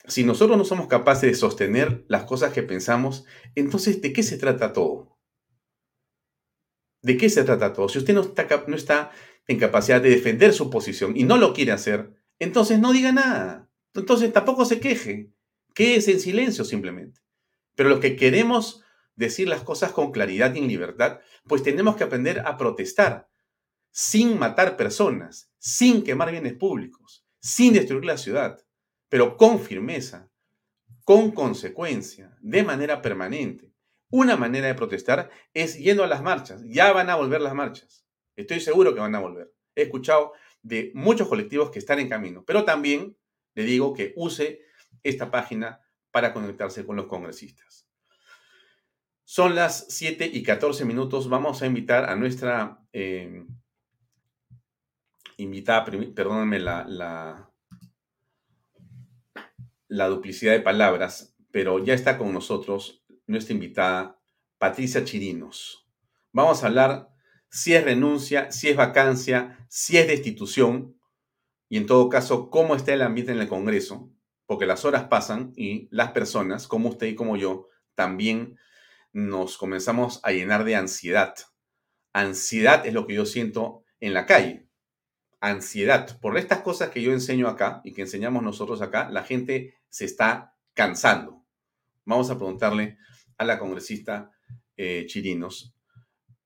Si nosotros no somos capaces de sostener las cosas que pensamos, entonces ¿de qué se trata todo? ¿De qué se trata todo? Si usted no está, no está en capacidad de defender su posición y no lo quiere hacer, entonces no diga nada. Entonces tampoco se queje. Quédese en silencio simplemente. Pero los que queremos decir las cosas con claridad y en libertad, pues tenemos que aprender a protestar sin matar personas, sin quemar bienes públicos, sin destruir la ciudad pero con firmeza, con consecuencia, de manera permanente. Una manera de protestar es yendo a las marchas. Ya van a volver las marchas. Estoy seguro que van a volver. He escuchado de muchos colectivos que están en camino, pero también le digo que use esta página para conectarse con los congresistas. Son las 7 y 14 minutos. Vamos a invitar a nuestra eh, invitada, perdónenme la, la duplicidad de palabras, pero ya está con nosotros nuestra invitada Patricia Chirinos. Vamos a hablar si es renuncia, si es vacancia, si es destitución y en todo caso cómo está el ambiente en el Congreso, porque las horas pasan y las personas, como usted y como yo, también nos comenzamos a llenar de ansiedad. Ansiedad es lo que yo siento en la calle ansiedad. Por estas cosas que yo enseño acá y que enseñamos nosotros acá, la gente se está cansando. Vamos a preguntarle a la congresista eh, Chirinos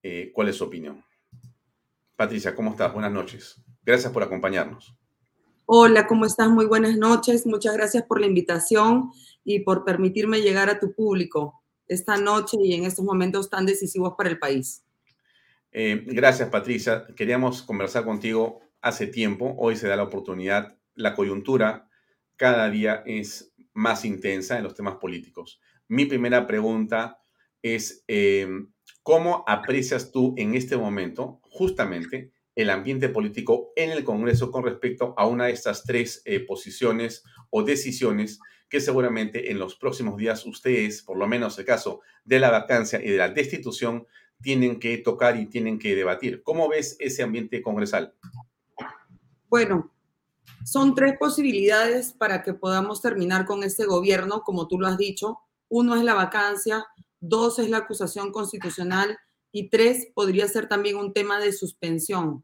eh, cuál es su opinión. Patricia, ¿cómo estás? Buenas noches. Gracias por acompañarnos. Hola, ¿cómo estás? Muy buenas noches. Muchas gracias por la invitación y por permitirme llegar a tu público esta noche y en estos momentos tan decisivos para el país. Eh, gracias, Patricia. Queríamos conversar contigo hace tiempo, hoy se da la oportunidad, la coyuntura cada día es más intensa en los temas políticos. Mi primera pregunta es, em, ¿cómo aprecias tú en este momento justamente el ambiente político en el Congreso con respecto a una de estas tres eh, posiciones o decisiones que seguramente en los próximos días ustedes, por lo menos el caso de la vacancia y de la destitución, tienen que tocar y tienen que debatir? ¿Cómo ves ese ambiente congresal? Bueno, son tres posibilidades para que podamos terminar con este gobierno, como tú lo has dicho. Uno es la vacancia, dos es la acusación constitucional y tres, podría ser también un tema de suspensión.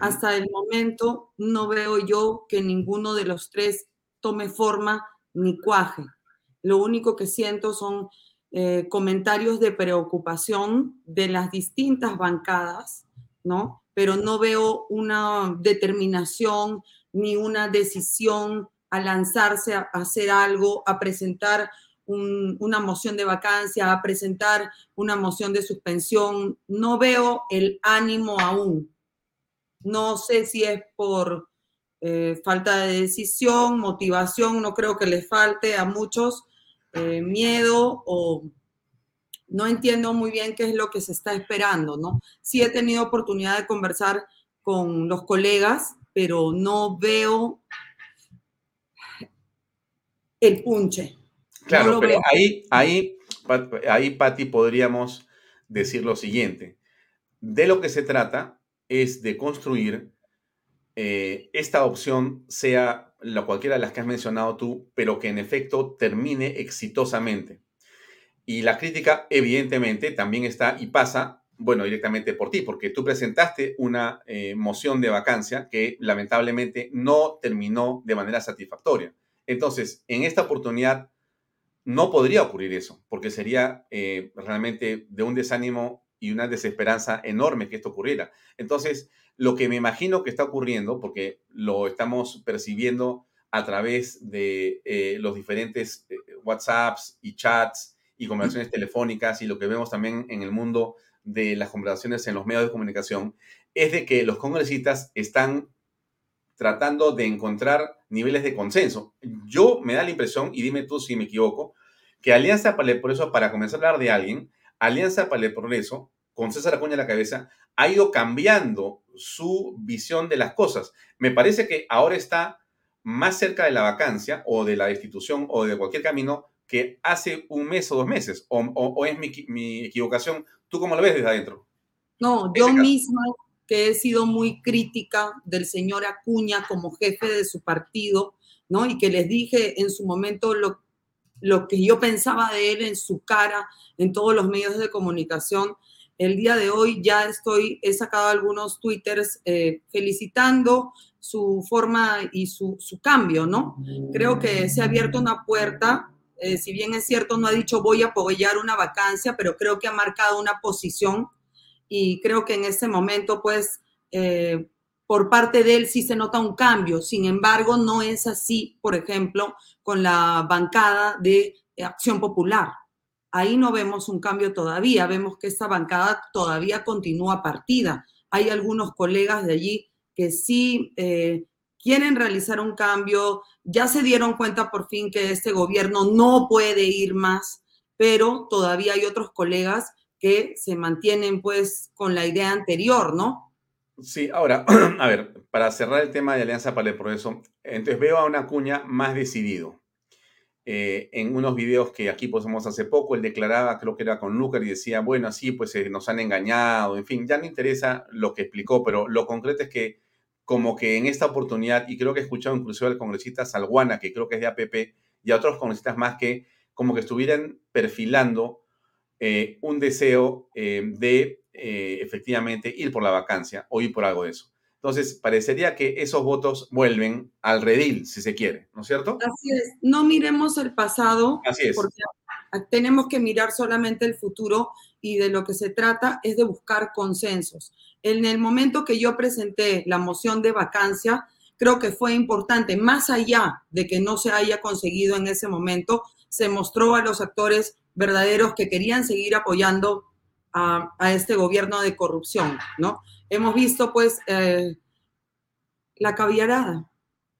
Hasta el momento no veo yo que ninguno de los tres tome forma ni cuaje. Lo único que siento son eh, comentarios de preocupación de las distintas bancadas, ¿no? Pero no veo una determinación ni una decisión a lanzarse a hacer algo, a presentar una moción de vacancia, a presentar una moción de suspensión. No veo el ánimo aún. No sé si es por eh, falta de decisión, motivación, no creo que les falte a muchos eh, miedo o no entiendo muy bien qué es lo que se está esperando, ¿no? Sí he tenido oportunidad de conversar con los colegas, pero no veo el punche. Claro, pero ahí, ahí, ahí, Patti, podríamos decir lo siguiente. De lo que se trata es de construir eh, esta opción, sea la cualquiera de las que has mencionado tú, pero que en efecto termine exitosamente. Y la crítica, evidentemente, también está y pasa, bueno, directamente por ti, porque tú presentaste una eh, moción de vacancia que lamentablemente no terminó de manera satisfactoria. Entonces, en esta oportunidad, no podría ocurrir eso, porque sería eh, realmente de un desánimo y una desesperanza enorme que esto ocurriera. Entonces, lo que me imagino que está ocurriendo, porque lo estamos percibiendo a través de eh, los diferentes eh, WhatsApps y chats y conversaciones telefónicas y lo que vemos también en el mundo de las conversaciones en los medios de comunicación, es de que los congresistas están tratando de encontrar niveles de consenso. Yo me da la impresión, y dime tú si me equivoco, que Alianza para el Progreso, para comenzar a hablar de alguien, Alianza para el Progreso, con César Acuña a la cabeza, ha ido cambiando su visión de las cosas. Me parece que ahora está más cerca de la vacancia o de la destitución o de cualquier camino que hace un mes o dos meses. ¿O, es mi, equivocación? ¿Tú cómo lo ves desde adentro? No, yo misma que he sido muy crítica del señor Acuña como jefe de su partido, ¿no? Y que les dije en su momento lo, lo que yo pensaba de él en su cara, en todos los medios de comunicación. El día de hoy ya estoy, he sacado algunos twitters eh, felicitando su forma y su, su, cambio, ¿no? Creo que se ha abierto una puerta, eh, si bien es cierto, no ha dicho voy a apoyar una vacancia, pero creo que ha marcado una posición y creo que en este momento, pues, eh, por parte de él sí se nota un cambio. Sin embargo, no es así, por ejemplo, con la bancada de Acción Popular. Ahí no vemos un cambio todavía, vemos que esta bancada todavía continúa partida. Hay algunos colegas de allí que sí eh, quieren realizar un cambio, ya se dieron cuenta por fin que este gobierno no puede ir más, pero todavía hay otros colegas que se mantienen pues con la idea anterior, ¿no? Sí, ahora, [CLEARS THROAT] a ver, para cerrar el tema de Alianza para el Progreso, entonces veo a una cuña más decidido. Eh, en unos videos que aquí pusimos hace poco, él declaraba, creo que era con Lucar, y decía, bueno, sí, pues eh, nos han engañado, en fin, ya no interesa lo que explicó, pero lo concreto es que como que en esta oportunidad, y creo que he escuchado incluso al congresista Salguana, que creo que es de APP, y a otros congresistas más que como que estuvieran perfilando eh, un deseo de efectivamente ir por la vacancia o ir por algo de eso. Entonces, parecería que esos votos vuelven al redil, si se quiere, ¿no es cierto? Así es. No miremos el pasado, Así es. porque tenemos que mirar solamente el futuro y de lo que se trata es de buscar consensos. En el momento que yo presenté la moción de vacancia, creo que fue importante, más allá de que no se haya conseguido en ese momento, se mostró a los actores verdaderos que querían seguir apoyando a, este gobierno de corrupción, ¿no? Hemos visto, pues, eh, la caviarada,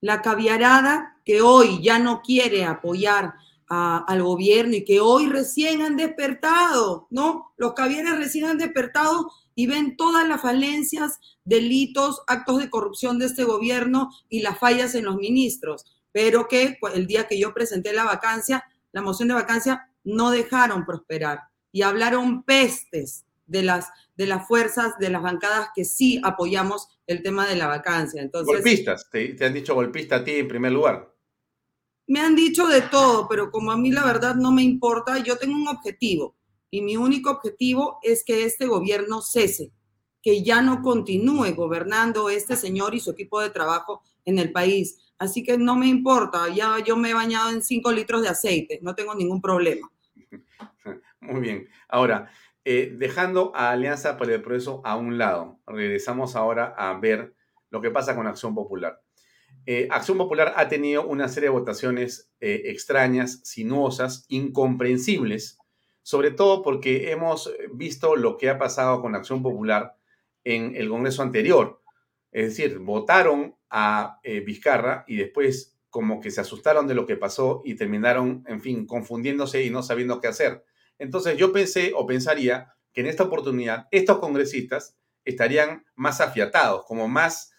la caviarada que hoy ya no quiere apoyar al gobierno y que hoy recién han despertado, ¿no? Los caviares recién han despertado y ven todas las falencias, delitos, actos de corrupción de este gobierno y las fallas en los ministros, pero que el día que yo presenté la vacancia, la moción de vacancia, no dejaron prosperar y hablaron pestes de las, de las fuerzas, de las bancadas que sí apoyamos el tema de la vacancia. Entonces, golpistas, te, han dicho golpista a ti en primer lugar. Me han dicho de todo, pero como a mí la verdad no me importa, yo tengo un objetivo. y mi único objetivo es que este gobierno cese, que ya no continúe gobernando este señor y su equipo de trabajo en el país. Así que no me importa, ya yo me he bañado en cinco litros de aceite, no tengo ningún problema. [LAUGHS] Muy bien. Ahora, eh, dejando a Alianza por el Progreso a un lado, regresamos ahora a ver lo que pasa con Acción Popular. Eh, Acción Popular ha tenido una serie de votaciones eh, extrañas, sinuosas, incomprensibles, sobre todo porque hemos visto lo que ha pasado con Acción Popular en el Congreso anterior. Es decir, votaron a Vizcarra y después como que se asustaron de lo que pasó y terminaron, en fin, confundiéndose y no sabiendo qué hacer. Entonces yo pensé o pensaría que en esta oportunidad estos congresistas estarían más afiatados, como más,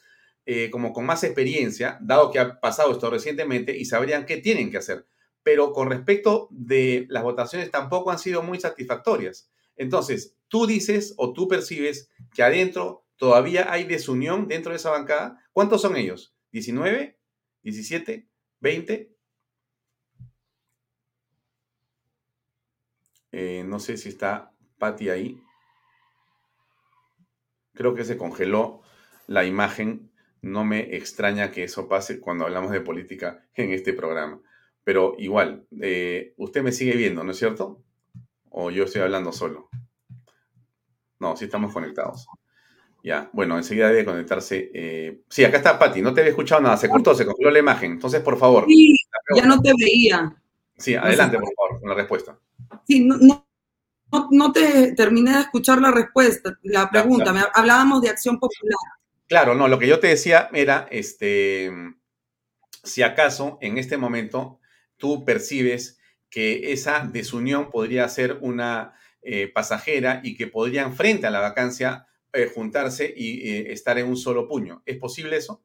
eh, como con más experiencia, dado que ha pasado esto recientemente y sabrían qué tienen que hacer pero con respecto de las votaciones tampoco han sido muy satisfactorias. Entonces, tú dices o tú percibes que adentro todavía hay desunión dentro de esa bancada. ¿Cuántos son ellos? ¿19? ¿17? ¿20? Eh, no sé si está Patti ahí. Creo que se congeló la imagen. No me extraña que eso pase cuando hablamos de política en este programa. Pero igual, eh, usted me sigue viendo, ¿no es cierto? ¿O yo estoy hablando solo? No, sí estamos conectados. Ya, bueno, enseguida debe conectarse. Eh, sí, acá está Patti, no te había escuchado nada, se cortó, se congeló la imagen. Entonces, por favor. Sí, ya no te veía. Sí, adelante, por favor, con la respuesta. Sí, no, no, no te terminé de escuchar la respuesta, la pregunta. hablábamos de acción popular. Claro, no, lo que yo te decía era, este, si acaso en este momento tú percibes que esa desunión podría ser una eh, pasajera y que podrían frente a la vacancia eh, juntarse y estar en un solo puño. ¿Es posible eso?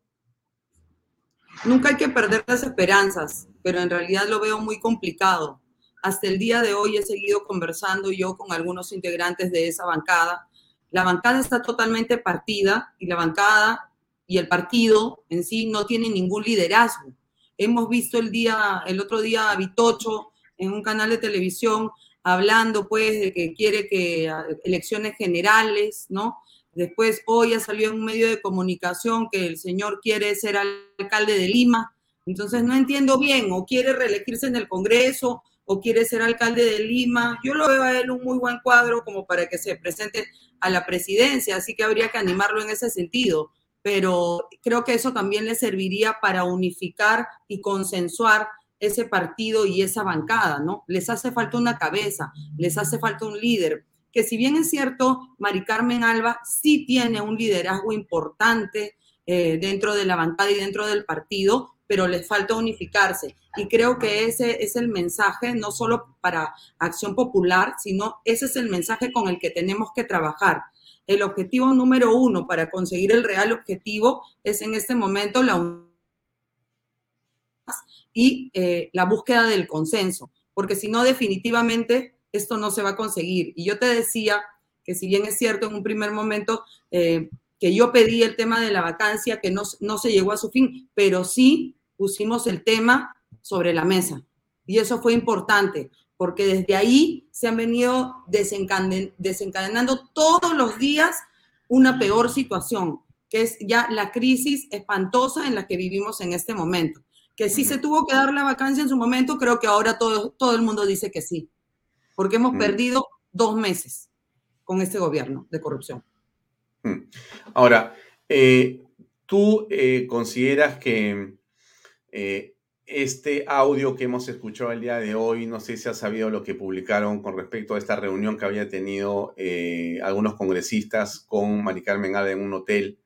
Nunca hay que perder las esperanzas, pero en realidad lo veo muy complicado. Hasta el día de hoy he seguido conversando yo con algunos integrantes de esa bancada. La bancada está totalmente partida y la bancada y el partido en sí no tiene ningún liderazgo. Hemos visto el día, el otro día a Vitocho en un canal de televisión hablando pues de que quiere que elecciones generales, ¿no? Después hoy ha salido en un medio de comunicación que el señor quiere ser alcalde de Lima. Entonces no entiendo bien, o quiere reelegirse en el Congreso, o quiere ser alcalde de Lima. Yo lo veo a él un muy buen cuadro como para que se presente a la presidencia, así que habría que animarlo en ese sentido pero creo que eso también le serviría para unificar y consensuar ese partido y esa bancada, ¿no? Les hace falta una cabeza, les hace falta un líder, que si bien es cierto, Mari Carmen Alba sí tiene un liderazgo importante eh, dentro de la bancada y dentro del partido, pero les falta unificarse. Y creo que ese es el mensaje, no solo para Acción Popular, sino ese es el mensaje con el que tenemos que trabajar el objetivo número uno para conseguir el real objetivo es en este momento la y eh, la búsqueda del consenso, porque si no, definitivamente esto no se va a conseguir. Y yo te decía que si bien es cierto en un primer momento eh, que yo pedí el tema de la vacancia, que no, no se llegó a su fin, pero sí pusimos el tema sobre la mesa. Y eso fue importante, porque desde ahí se han venido desencadenando todos los días una peor situación, que es ya la crisis espantosa en la que vivimos en este momento. Que sí se tuvo que dar la vacancia en su momento, creo que ahora todo, todo el mundo dice que sí, porque hemos perdido dos meses con este gobierno de corrupción. Ahora, eh, ¿tú eh, consideras que eh, este audio que hemos escuchado el día de hoy, no sé si has sabido lo que publicaron con respecto a esta reunión que había tenido eh, algunos congresistas con Mari Carmen Alba en un hotel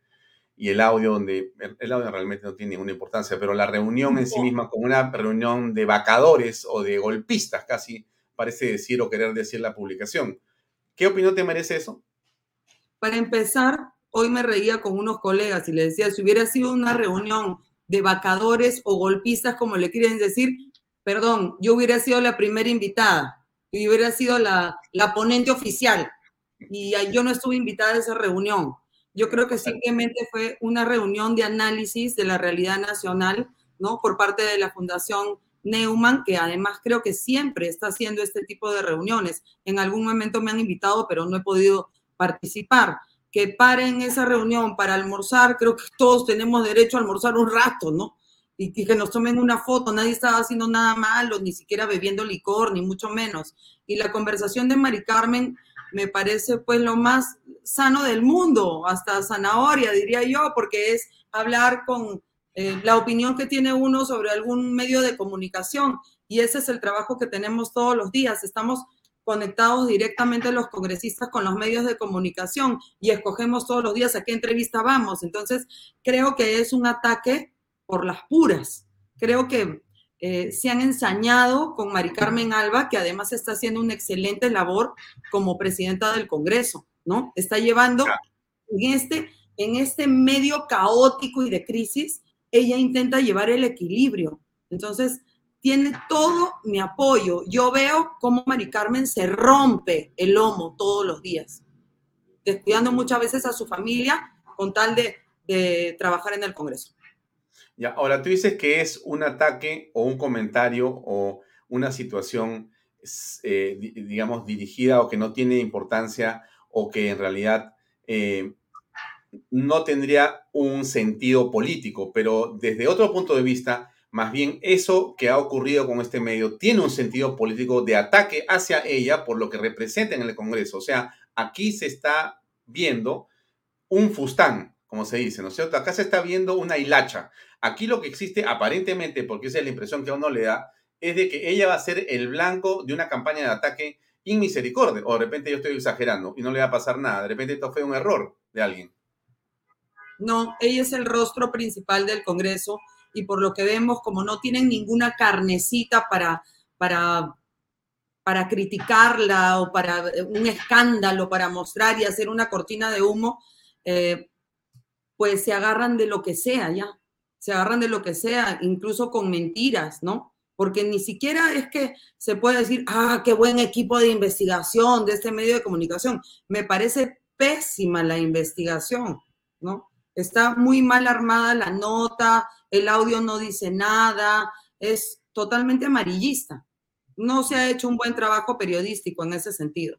y el audio donde, el audio realmente no tiene ninguna importancia, pero la reunión en sí misma como una reunión de vacadores o de golpistas, casi parece decir o querer decir la publicación. ¿Qué opinión te merece eso? Para empezar, hoy me reía con unos colegas y les decía, si hubiera sido una reunión de vacadores o golpistas, como le quieren decir, perdón, yo hubiera sido la primera invitada y hubiera sido la, la ponente oficial y yo no estuve invitada a esa reunión. Yo creo que simplemente fue una reunión de análisis de la realidad nacional, ¿no? Por parte de la Fundación Neumann, que además creo que siempre está haciendo este tipo de reuniones. En algún momento me han invitado, pero no he podido participar. Que paren esa reunión para almorzar, creo que todos tenemos derecho a almorzar un rato, ¿no? Y, que nos tomen una foto, nadie estaba haciendo nada malo, ni siquiera bebiendo licor, ni mucho menos. Y la conversación de Mari Carmen me parece pues lo más sano del mundo, hasta zanahoria, diría yo, porque es hablar con eh, la opinión que tiene uno sobre algún medio de comunicación. Y ese es el trabajo que tenemos todos los días. Estamos conectados directamente los congresistas con los medios de comunicación y escogemos todos los días a qué entrevista vamos. Entonces, creo que es un ataque por las puras. Creo que eh, se han ensañado con Mari Carmen Alba, que además está haciendo una excelente labor como presidenta del Congreso, ¿no? Está llevando en este, en este medio caótico y de crisis, ella intenta llevar el equilibrio. Entonces, tiene todo mi apoyo. Yo veo cómo Mari Carmen se rompe el lomo todos los días, descuidando muchas veces a su familia con tal de, de trabajar en el Congreso. Ya, ahora tú dices que es un ataque o un comentario o una situación, eh, digamos, dirigida o que no tiene importancia o que en realidad eh, no tendría un sentido político, pero desde otro punto de vista, más bien eso que ha ocurrido con este medio tiene un sentido político de ataque hacia ella por lo que representa en el Congreso. O sea, aquí se está viendo un fustán, como se dice, ¿no es cierto? Acá se está viendo una hilacha. Aquí lo que existe aparentemente, porque esa es la impresión que a uno le da, es de que ella va a ser el blanco de una campaña de ataque inmisericordia. O de repente yo estoy exagerando y no le va a pasar nada. De repente esto fue un error de alguien. No, ella es el rostro principal del Congreso y por lo que vemos, como no tienen ninguna carnecita para, para, para criticarla o para eh, un escándalo, para mostrar y hacer una cortina de humo, eh, pues se agarran de lo que sea ya, se agarran de lo que sea, incluso con mentiras, ¿no? Porque ni siquiera es que se puede decir, ah, qué buen equipo de investigación de este medio de comunicación. Me parece pésima la investigación, ¿no? Está muy mal armada la nota, el audio no dice nada, es totalmente amarillista. No se ha hecho un buen trabajo periodístico en ese sentido.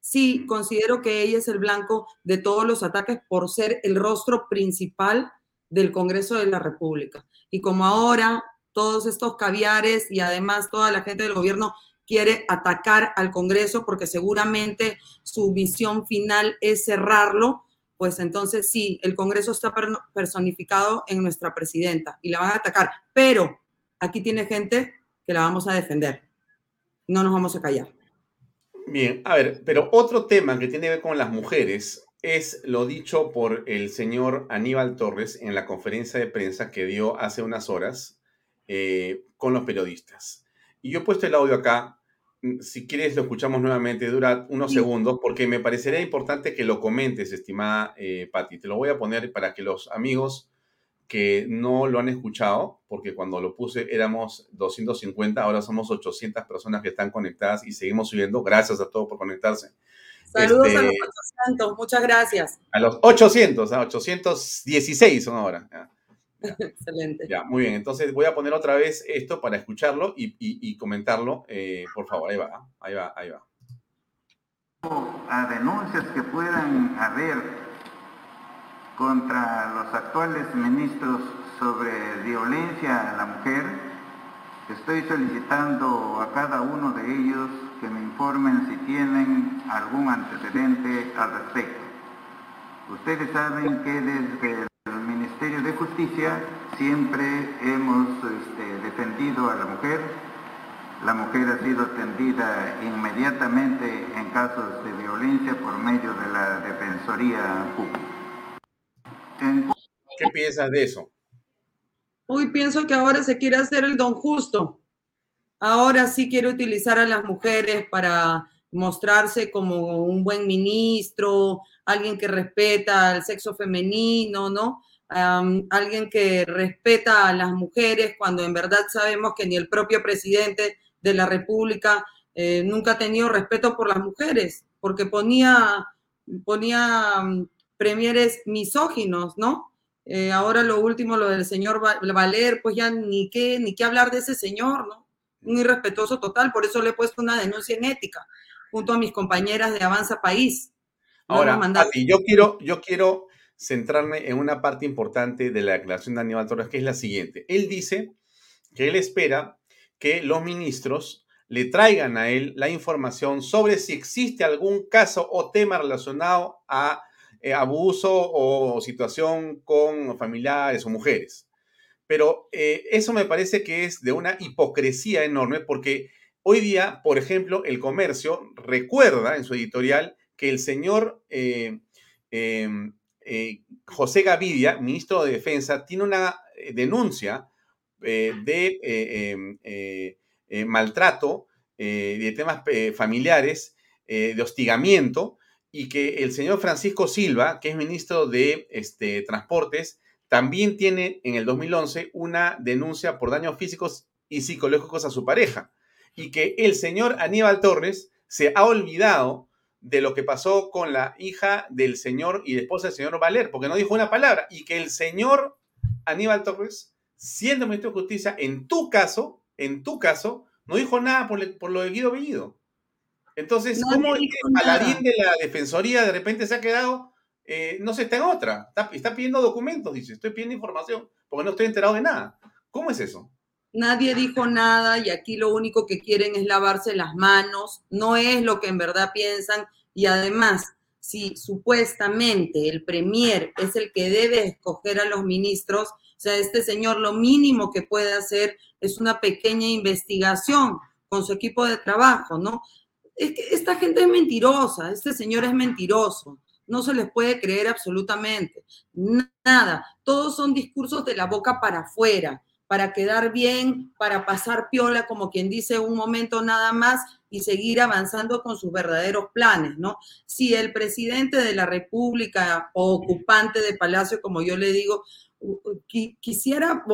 Sí, considero que ella es el blanco de todos los ataques por ser el rostro principal del Congreso de la República. Y como ahora todos estos caviares y además toda la gente del gobierno quiere atacar al Congreso porque seguramente su visión final es cerrarlo, pues entonces sí, el Congreso está personificado en nuestra presidenta y la van a atacar, pero aquí tiene gente que la vamos a defender. No nos vamos a callar. Bien, a ver, pero otro tema que tiene que ver con las mujeres es lo dicho por el señor Aníbal Torres en la conferencia de prensa que dio hace unas horas eh, con los periodistas. Y yo he puesto el audio acá si quieres lo escuchamos nuevamente, dura unos segundos, porque me parecería importante que lo comentes, estimada eh, Patti. Te lo voy a poner para que los amigos que no lo han escuchado, porque cuando lo puse éramos 250, ahora somos 800 personas que están conectadas y seguimos subiendo. Gracias a todos por conectarse. Saludos a los 800, este, muchas gracias. A los 800, a 816 son ahora. [LAUGHS] Excelente. Ya, muy bien. Entonces voy a poner otra vez esto para escucharlo y, comentarlo. Eh, por favor, ahí va, ahí va, ahí va. A denuncias que puedan haber contra los actuales ministros sobre violencia a la mujer, estoy solicitando a cada uno de ellos que me informen si tienen algún antecedente al respecto. Ustedes saben que desde Justicia siempre hemos este, defendido a la mujer. La mujer ha sido atendida inmediatamente en casos de violencia por medio de la Defensoría Pública. ¿Qué piensas de eso? Uy, pienso que ahora se quiere hacer el don justo. Ahora sí quiere utilizar a las mujeres para mostrarse como un buen ministro, alguien que respeta al sexo femenino, ¿no? Alguien que respeta a las mujeres cuando en verdad sabemos que ni el propio presidente de la República eh, nunca ha tenido respeto por las mujeres, porque ponía, ponía premieres misóginos, ¿no? Eh, ahora lo último, lo del señor Valer, pues ya ni qué, ni qué hablar de ese señor, ¿no? Un irrespetuoso total, por eso le he puesto una denuncia en ética junto a mis compañeras de Avanza País. Ahora, yo quiero, yo quiero centrarme en una parte importante de la declaración de Aníbal Torres, que es la siguiente. Él dice que él espera que los ministros le traigan a él la información sobre si existe algún caso o tema relacionado a eh, abuso o situación con familiares o mujeres. Pero eh, eso me parece que es de una hipocresía enorme porque hoy día, por ejemplo, el comercio recuerda en su editorial que el señor eh, em, José Gavidia, ministro de Defensa, tiene una denuncia de em, maltrato, de temas familiares, de hostigamiento, y que el señor Francisco Silva, que es ministro de este, Transportes, también tiene en el 2011 una denuncia por daños físicos y psicológicos a su pareja. Y que el señor Aníbal Torres se ha olvidado de lo que pasó con la hija del señor y esposa del señor Valer, porque no dijo una palabra. Y que el señor Aníbal Torres, siendo ministro de Justicia, en tu caso, en tu caso, no dijo nada por, por lo de Guido Bellido. Entonces, ¿cómo el paladín de la defensoría de repente se ha quedado? Eh, no sé, está en otra. Está, pidiendo documentos, dice. Estoy pidiendo información porque no estoy enterado de nada. ¿Cómo es eso? Nadie dijo nada y aquí lo único que quieren es lavarse las manos. No es lo que en verdad piensan. Y además, si supuestamente el premier es el que debe escoger a los ministros, o sea, este señor lo mínimo que puede hacer es una pequeña investigación con su equipo de trabajo, ¿no? es que esta gente es mentirosa, este señor es mentiroso, no se les puede creer absolutamente nada. Todos son discursos de la boca para afuera, para quedar bien, para pasar piola, como quien dice, un momento nada más y seguir avanzando con sus verdaderos planes, ¿no? Si el presidente de la República o ocupante de Palacio, como yo le digo, quisiera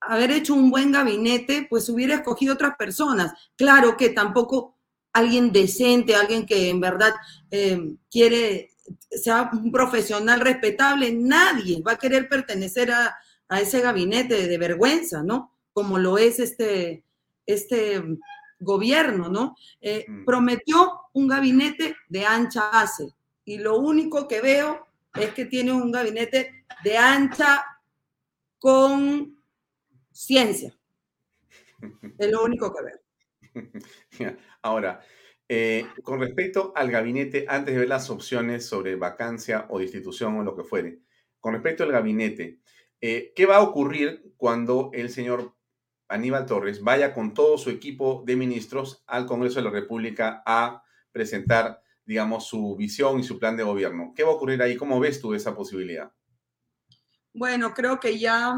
haber hecho un buen gabinete, pues hubiera escogido otras personas. Claro que tampoco alguien decente, alguien que en verdad eh, quiere, sea un profesional respetable, nadie va a querer pertenecer a, ese gabinete de vergüenza, ¿no? Como lo es este, este gobierno, ¿no? Eh, mm. prometió un gabinete de ancha base y lo único que veo es que tiene un gabinete de ancha con ciencia. Es lo único que veo. [LAUGHS] Ahora, eh, con respecto al gabinete, antes de ver las opciones sobre vacancia o destitución o lo que fuere, con respecto al gabinete, eh, ¿qué va a ocurrir cuando el señor Aníbal Torres vaya con todo su equipo de ministros al Congreso de la República a presentar, digamos, su visión y su plan de gobierno? ¿Qué va a ocurrir ahí? ¿Cómo ves tú esa posibilidad? Bueno, creo que ya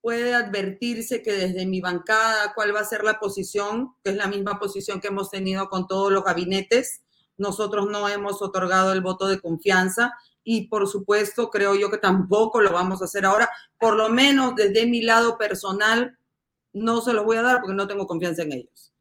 puede advertirse que desde mi bancada cuál va a ser la posición, que es la misma posición que hemos tenido con todos los gabinetes. Nosotros no hemos otorgado el voto de confianza y por supuesto creo yo que tampoco lo vamos a hacer ahora, por lo menos desde mi lado personal no se los voy a dar porque no tengo confianza en ellos.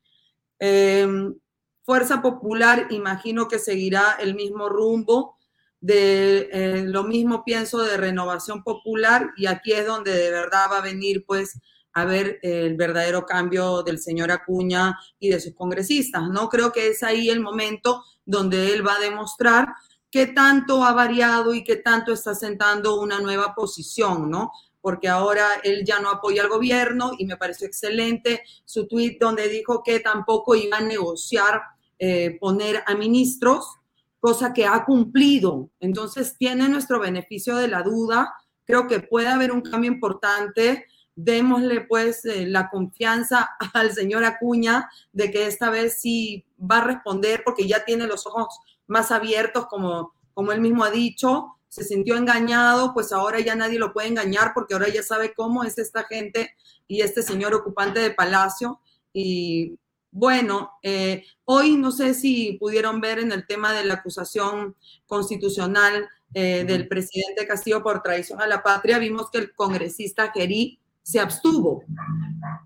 Em, Fuerza Popular imagino que seguirá el mismo rumbo de eh, lo mismo pienso de renovación popular y aquí es donde de verdad va a venir pues a ver el verdadero cambio del señor Acuña y de sus congresistas, ¿no? Creo que es ahí el momento donde él va a demostrar qué tanto ha variado y qué tanto está sentando una nueva posición, ¿no? Porque ahora él ya no apoya al gobierno y me pareció excelente su tuit donde dijo que tampoco iba a negociar eh, poner a ministros cosa que ha cumplido. Entonces tiene nuestro beneficio de la duda. Creo que puede haber un cambio importante. Démosle pues eh, la confianza al señor Acuña de que esta vez sí va a responder porque ya tiene los ojos más abiertos como, como él mismo ha dicho. Se sintió engañado, pues ahora ya nadie lo puede engañar porque ahora ya sabe cómo es esta gente y este señor ocupante de palacio. Y bueno, eh, hoy no sé si pudieron ver en el tema de la acusación constitucional eh, del presidente Castillo por traición a la patria, vimos que el congresista Gerí se abstuvo.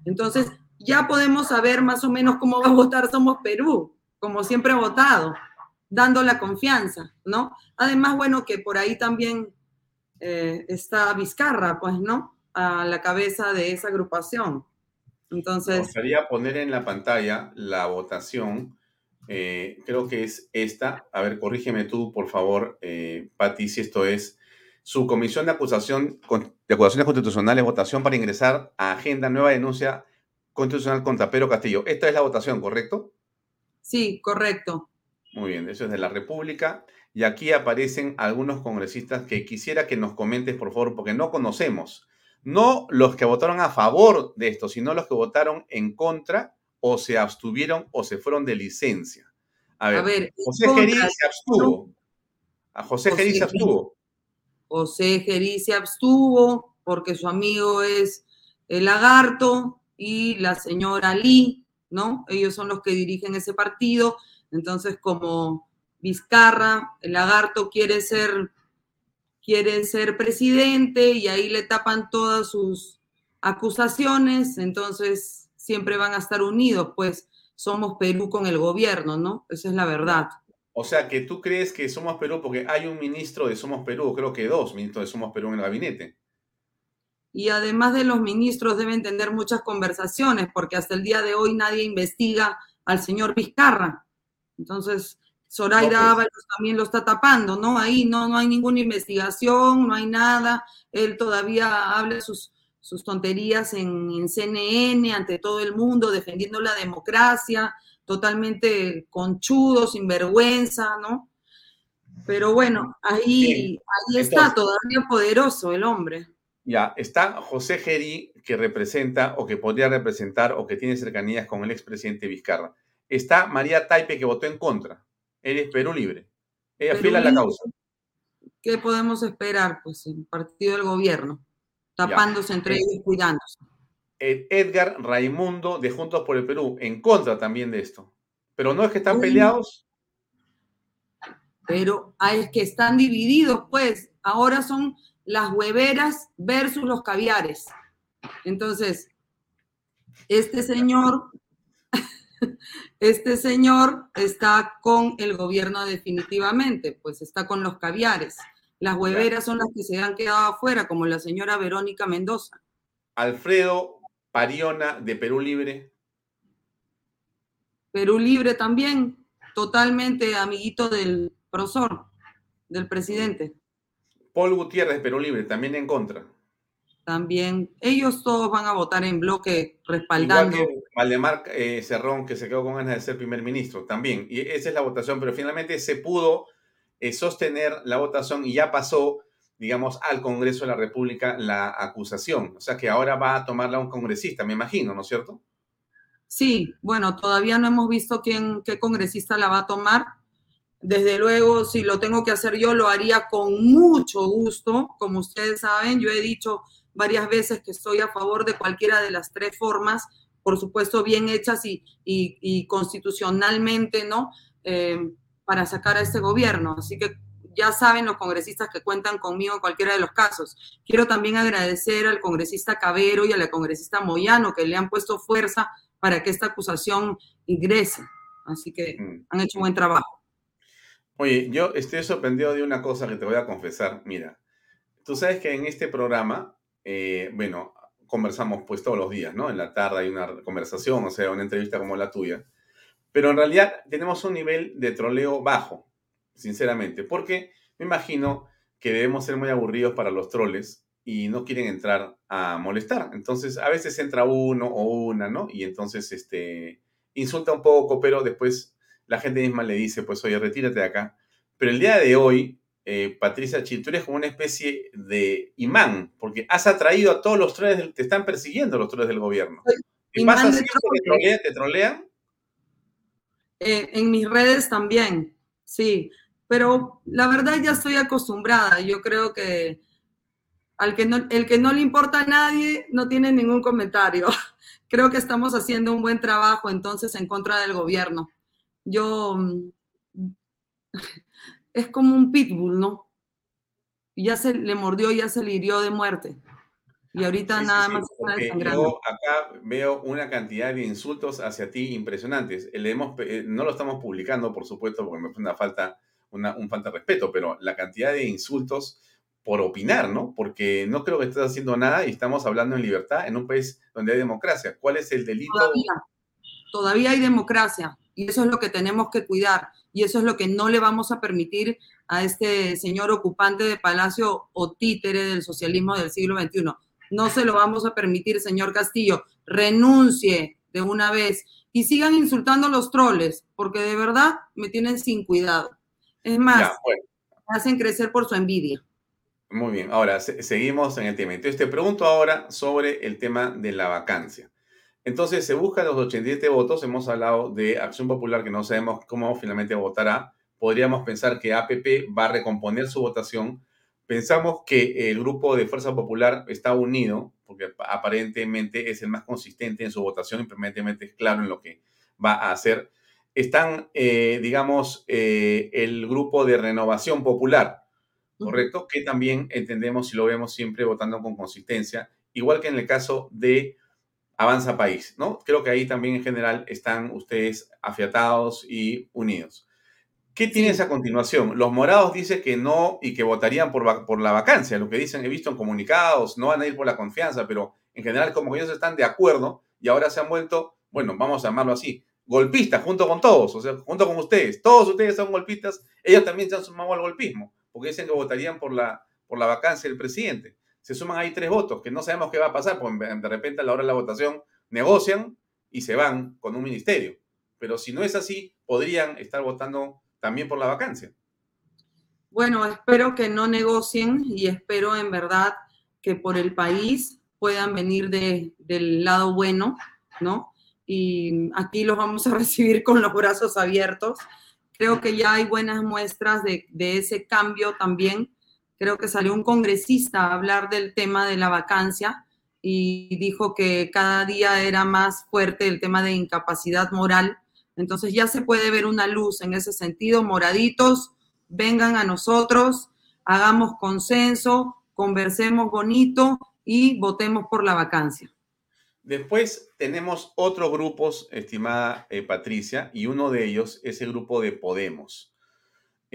Entonces, ya podemos saber más o menos cómo va a votar Somos Perú, como siempre ha votado, dando la confianza, ¿no? Además, bueno, que por ahí también eh, está Vizcarra, pues, ¿no? A la cabeza de esa agrupación. Entonces... Me gustaría poner en la pantalla la votación. Eh, creo que es esta. A ver, corrígeme tú, por favor, eh, Pati, si esto es su comisión de acusación de acusaciones constitucionales, votación para ingresar a agenda nueva denuncia constitucional contra Pedro Castillo. Esta es la votación, ¿correcto? Sí, correcto. Muy bien, eso es de la República. Y aquí aparecen algunos congresistas que quisiera que nos comentes, por favor, porque no conocemos. No los que votaron a favor de esto, sino los que votaron en contra o se abstuvieron o se fueron de licencia. A ver, José Gerí se abstuvo. A José, José se abstuvo. José Gerí se abstuvo porque su amigo es el lagarto y la señora Lee, ¿no? Ellos son los que dirigen ese partido. Entonces, como Vizcarra, el lagarto quiere ser, quiere ser presidente y ahí le tapan todas sus acusaciones, entonces siempre van a estar unidos, pues somos Perú con el gobierno, ¿no? Esa es la verdad. O sea, que tú crees que Somos Perú, porque hay un ministro de Somos Perú, creo que dos ministros de Somos Perú en el gabinete. Y además de los ministros deben tener muchas conversaciones, porque hasta el día de hoy nadie investiga al señor Vizcarra. Entonces, Zoraida Ábalos también lo está tapando, ¿no? Ahí no, no hay ninguna investigación, no hay nada. Él todavía habla sus, sus tonterías en, en CNN ante todo el mundo, defendiendo la democracia, totalmente conchudo, sin vergüenza, ¿no? Pero bueno, ahí, ahí está, todavía poderoso el hombre. Ya, está José Geri, que representa o que podría representar o que tiene cercanías con el expresidente Vizcarra. Está María Taipe, que votó en contra. Él es Perú Libre. Ella fila la causa. ¿Qué podemos esperar? Pues el partido del gobierno, tapándose entre ellos y cuidándose. Edgar Raimundo de Juntos por el Perú, en contra también de esto. Pero no es que están peleados. Pero es que están divididos, pues. Ahora son las hueveras versus los caviares. Entonces, este señor, este señor está con el gobierno definitivamente, pues está con los caviares. Las hueveras son las que se han quedado afuera, como la señora Verónica Mendoza. Alfredo Pariona de Perú Libre. Perú Libre también, totalmente amiguito del profesor, del presidente. Paul Gutiérrez, Perú Libre, también en contra. También, ellos todos van a votar en bloque respaldando. Igual que Valdemar eh, Cerrón, que se quedó con ganas de ser primer ministro, también. Y esa es la votación, pero finalmente se pudo eh, sostener la votación y ya pasó digamos, al Congreso de la República la acusación. O sea que ahora va a tomarla un congresista, me imagino, ¿no es cierto? Sí, bueno, todavía no hemos visto quién, qué congresista la va a tomar. Desde luego, si lo tengo que hacer yo, lo haría con mucho gusto. Como ustedes saben, yo he dicho varias veces que estoy a favor de cualquiera de las tres formas, por supuesto, bien hechas y, constitucionalmente, ¿no? Eh, para sacar a este gobierno. Así que ya saben los congresistas que cuentan conmigo en cualquiera de los casos. Quiero también agradecer al congresista Cabero y a la congresista Moyano que le han puesto fuerza para que esta acusación ingrese. Así que mm. han hecho un buen trabajo. Oye, yo estoy sorprendido de una cosa que te voy a confesar. Mira, tú sabes que en este programa, eh, bueno, conversamos pues todos los días, ¿no? En la tarde hay una conversación, o sea, una entrevista como la tuya. Pero en realidad tenemos un nivel de troleo bajo sinceramente, porque me imagino que debemos ser muy aburridos para los troles y no quieren entrar a molestar. Entonces, a veces entra uno o una, ¿no? Y entonces, este, insulta un poco, pero después la gente misma le dice, pues, oye, retírate de acá. Pero el día de hoy, eh, Patricia Chil, tú eres como una especie de imán, porque has atraído a todos los troles, te están persiguiendo los troles del gobierno. ¿Qué pasa si te trolean? Eh, en mis redes también, sí pero la verdad ya estoy acostumbrada. Yo creo que al que no, el que no le importa a nadie no tiene ningún comentario. [LAUGHS] Creo que estamos haciendo un buen trabajo entonces en contra del gobierno. Yo mm, es como un pitbull, ¿no? Ya se le mordió, ya se le hirió de muerte. Y ahorita nada más está Yo acá veo una cantidad de insultos hacia ti impresionantes. Le hemos, eh, no lo estamos publicando, por supuesto, porque me fue una falta un falta de respeto, pero la cantidad de insultos por opinar, ¿no? Porque no creo que estés haciendo nada y estamos hablando en libertad en un país donde hay democracia. ¿Cuál es el delito? Todavía, todavía hay democracia y eso es lo que tenemos que cuidar y eso es lo que no le vamos a permitir a este señor ocupante de palacio o títere del socialismo del siglo XXI. No se lo vamos a permitir, señor Castillo. Renuncie de una vez y sigan insultando a los troles, porque de verdad me tienen sin cuidado. Es más, me hacen crecer por su envidia. Muy bien, ahora seguimos en el tema. Entonces te pregunto ahora sobre el tema de la vacancia. Entonces se buscan los 87 votos, hemos hablado de Acción Popular que no sabemos cómo finalmente votará. Podríamos pensar que APP va a recomponer su votación. Pensamos que el grupo de Fuerza Popular está unido, porque aparentemente es el más consistente en su votación y permanentemente es claro en lo que va a hacer. Están, eh, digamos, eh, el grupo de Renovación Popular, ¿correcto? Que también entendemos y lo vemos siempre votando con consistencia, igual que en el caso de Avanza País, ¿no? Creo que ahí también en general están ustedes afiatados y unidos. ¿Qué tienes a continuación? Los morados dicen que no y que votarían por, por la vacancia, lo que dicen, he visto en comunicados, no van a ir por la confianza, pero en general como que ellos están de acuerdo y ahora se han vuelto, bueno, vamos a llamarlo así, golpistas junto con todos, o sea, junto con ustedes. Todos ustedes son golpistas, ellos también se han sumado al golpismo porque dicen que votarían por la, por la vacancia del presidente. Se suman ahí tres votos, que no sabemos qué va a pasar, porque de repente a la hora de la votación negocian y se van con un ministerio. Pero si no es así, podrían estar votando también por la vacancia. Bueno, espero que no negocien y espero en verdad que por el país puedan venir de, del lado bueno, ¿no? Y aquí los vamos a [LAUGHS] recibir con los brazos abiertos Creo que ya hay buenas muestras de, ese cambio también. Creo que salió un congresista a hablar del tema de la vacancia y dijo que cada día era más fuerte el tema de incapacidad moral. Entonces ya se puede ver una luz en ese sentido. Moraditos, vengan a nosotros, hagamos consenso, conversemos bonito y votemos por la vacancia. Después tenemos otros grupos, estimada eh, Patricia, y uno de ellos es el grupo de Podemos.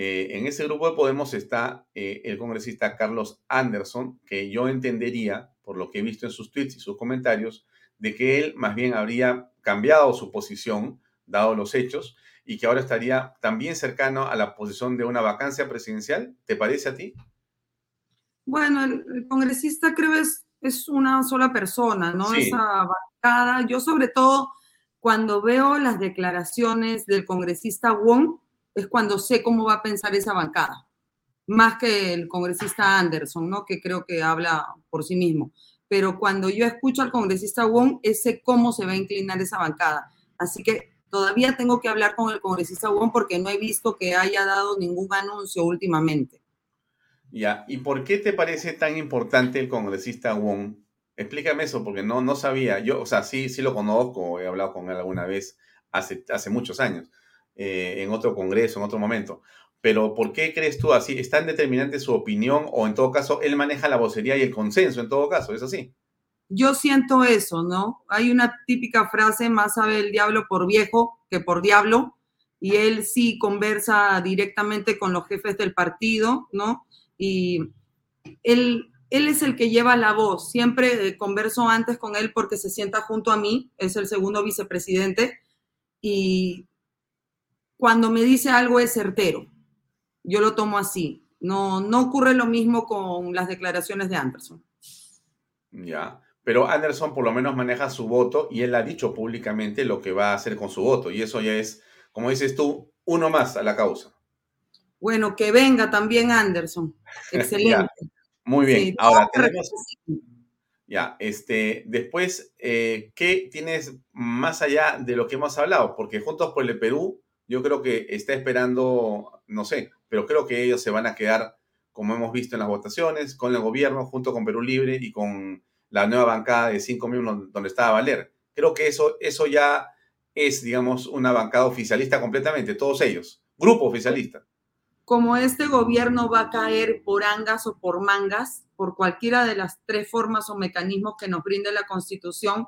Eh, en ese grupo de Podemos está eh, el congresista Carlos Anderson, que yo entendería, por lo que he visto en sus tweets y sus comentarios, de que él más bien habría cambiado su posición, dado los hechos, y que ahora estaría también cercano a la posición de una vacancia presidencial. ¿Te parece a ti? Bueno, el, el congresista creo es es una sola persona, ¿no? Esa bancada. Yo sobre todo cuando veo las declaraciones del congresista Wong, es cuando sé cómo va a pensar esa bancada, más que el congresista Anderson, ¿no? Que creo que habla por sí mismo. Pero cuando yo escucho al congresista Wong, sé cómo se va a inclinar esa bancada. Así que todavía tengo que hablar con el congresista Wong porque no he visto que haya dado ningún anuncio últimamente. Ya, ¿y por qué te parece tan importante el congresista Wong? Explícame eso, porque no, no sabía. Yo, o sea, sí, sí lo conozco, he hablado con él alguna vez hace, hace muchos años, eh, en otro congreso, en otro momento. Pero ¿por qué crees tú así? ¿Es tan determinante su opinión o en todo caso él maneja la vocería y el consenso en todo caso? ¿Es así? Yo siento eso, ¿no? Hay una típica frase, más sabe el diablo por viejo que por diablo, y él sí conversa directamente con los jefes del partido, ¿no? y él, él es el que lleva la voz. Siempre eh, converso antes con él porque se sienta junto a mí, es el segundo vicepresidente, y cuando me dice algo es certero. Yo lo tomo así. No, no ocurre lo mismo con las declaraciones de Anderson. Ya, pero Anderson por lo menos maneja su voto y él ha dicho públicamente lo que va a hacer con su voto. Y eso ya es, como dices tú, uno más a la causa. Bueno, que venga también Anderson. [LAUGHS] Excelente. Muy bien. Ahora tenemos. Ya, este, después, eh, ¿qué tienes más allá de lo que hemos hablado? Porque Juntos por el Perú, yo creo que está esperando, no sé, pero creo que ellos se van a quedar, como hemos visto en las votaciones, con el gobierno, junto con Perú Libre y con la nueva bancada de cinco miembros donde estaba Valer. Creo que eso, eso ya es, digamos, una bancada oficialista completamente, todos ellos, grupo oficialista como este gobierno va a caer por angas o por mangas, por cualquiera de las tres formas o mecanismos que nos brinde la Constitución,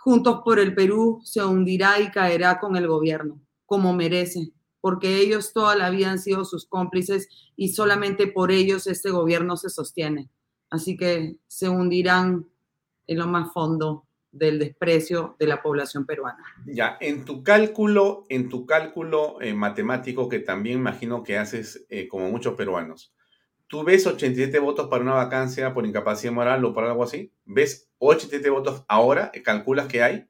Juntos por el Perú se hundirá y caerá con el gobierno, como merece. porque ellos toda la vida han sido sus cómplices y solamente por ellos este gobierno se sostiene. Así que se hundirán en lo más fondo del desprecio de la población peruana. Ya, en tu cálculo, en tu cálculo eh, matemático que también imagino que haces eh, como muchos peruanos, ¿tú ves 87 votos para una vacancia por incapacidad moral o para algo así? ¿Ves 87 votos ahora? ¿Calculas que hay?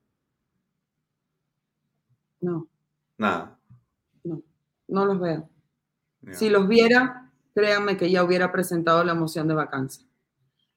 No. Nada. No, no los veo. Si los viera, créanme que ya hubiera presentado la moción de vacancia.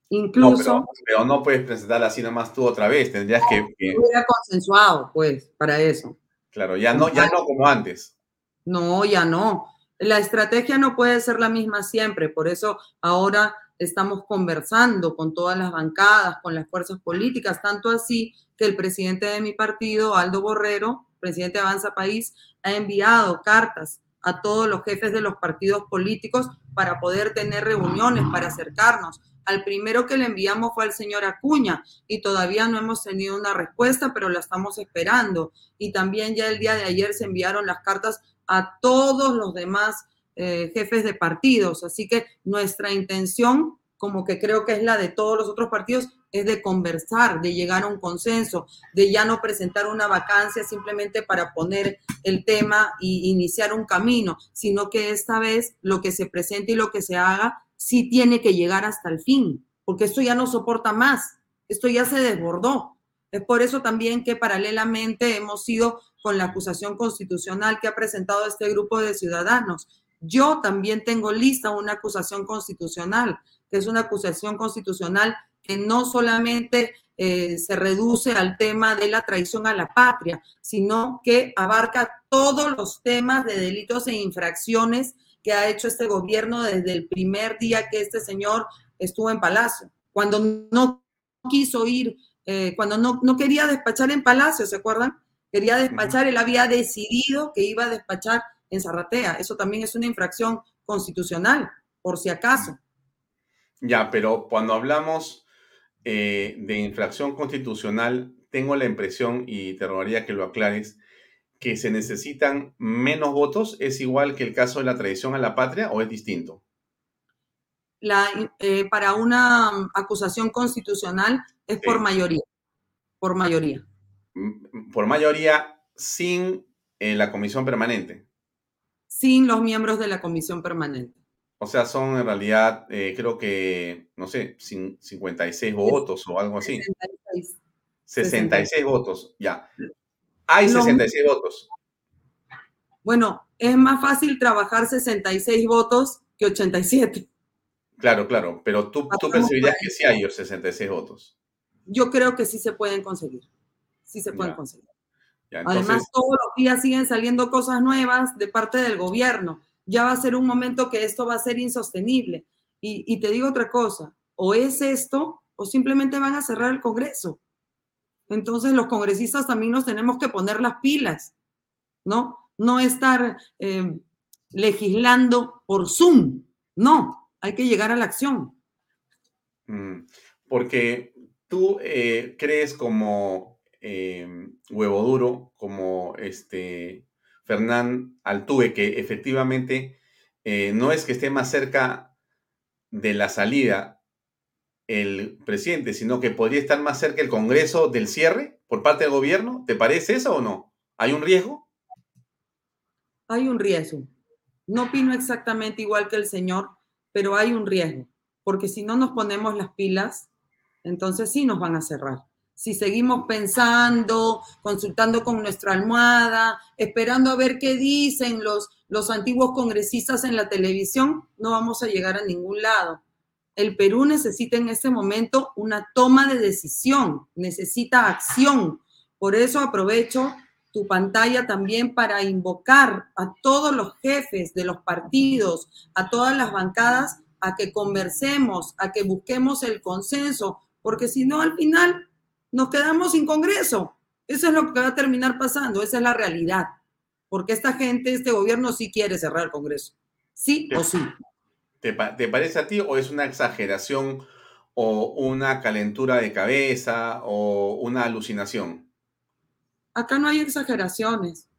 Incluso. No, pero, no puedes presentarla así nomás tú otra vez. Tendrías que. Hubiera consensuado, pues, para eso. Claro, ya no, ya no como antes. No, ya no. La estrategia no puede ser la misma siempre. Por eso ahora estamos conversando con todas las bancadas, con las fuerzas políticas, tanto así que el presidente de mi partido, Aldo Borrero, presidente de Avanza País, ha enviado cartas a todos los jefes de los partidos políticos para poder tener reuniones, para acercarnos. Al primero que le enviamos fue al señor Acuña y todavía no hemos tenido una respuesta, pero la estamos esperando. Y también ya el día de ayer se enviaron las cartas a todos los demás eh, jefes de partidos. Así que nuestra intención, como que creo que es la de todos los otros partidos, es de conversar, de llegar a un consenso, de ya no presentar una vacancia simplemente para poner el tema y iniciar un camino, sino que esta vez lo que se presente y lo que se haga sí tiene que llegar hasta el fin, porque esto ya no soporta más, esto ya se desbordó. Es por eso también que paralelamente hemos ido con la acusación constitucional que ha presentado este grupo de ciudadanos. Yo también tengo lista una acusación constitucional, que es una acusación constitucional que no solamente eh, se reduce al tema de la traición a la patria, sino que abarca todos los temas de delitos e infracciones que ha hecho este gobierno desde el primer día que este señor estuvo en Palacio, cuando no quiso ir, eh, cuando no, no quería despachar en Palacio, ¿se acuerdan? Quería despachar, él había decidido que iba a despachar en Zarratea. Eso también es una infracción constitucional, por si acaso. Ya, pero cuando hablamos eh, de infracción constitucional, tengo la impresión, y te rogaría que lo aclares, que se necesitan menos votos es igual que el caso de la traición a la patria o es distinto? La, eh, para una acusación constitucional es por mayoría. Por mayoría. Mm, por mayoría sin eh, la comisión permanente. Sin los miembros de la comisión permanente. O sea, son en realidad, eh, creo que, no sé, 56 votos o algo así. 66. 66 votos, ya. Hay 66 votos. Bueno, es más fácil trabajar 66 votos que 87. Claro, claro, pero tú, tú percibirías que sí hay 66 votos. Yo creo que sí se pueden conseguir. Sí se pueden conseguir. Además, todos los días siguen saliendo cosas nuevas de parte del gobierno ya va a ser un momento que esto va a ser insostenible. Y, te digo otra cosa, o es esto o simplemente van a cerrar el Congreso. Entonces los congresistas también nos tenemos que poner las pilas, ¿no? No estar eh, legislando por Zoom, no, hay que llegar a la acción. Mm, porque tú eh, crees como eh, huevo duro, como este Fernán Altuve, que efectivamente eh, no es que esté más cerca de la salida el presidente, sino que podría estar más cerca el Congreso del cierre por parte del gobierno. ¿Te parece eso o no? ¿Hay un riesgo? Hay un riesgo. No opino exactamente igual que el señor, pero hay un riesgo, porque si no nos ponemos las pilas, entonces sí nos van a cerrar si seguimos pensando, consultando con nuestra almohada, esperando a ver qué dicen los, los antiguos congresistas en la televisión, no vamos a llegar a ningún lado. El Perú necesita en este momento una toma de decisión, necesita acción. Por eso aprovecho tu pantalla también para invocar a todos los jefes de los partidos, a todas las bancadas, a que conversemos, a que busquemos el consenso, porque si no, al final nos quedamos sin Congreso. Eso es lo que va a terminar pasando, esa es la realidad. Porque esta gente, este gobierno sí quiere cerrar el Congreso. Sí o sí. ¿Te, parece a ti o es una exageración o una calentura de cabeza o una alucinación? Acá no hay exageraciones.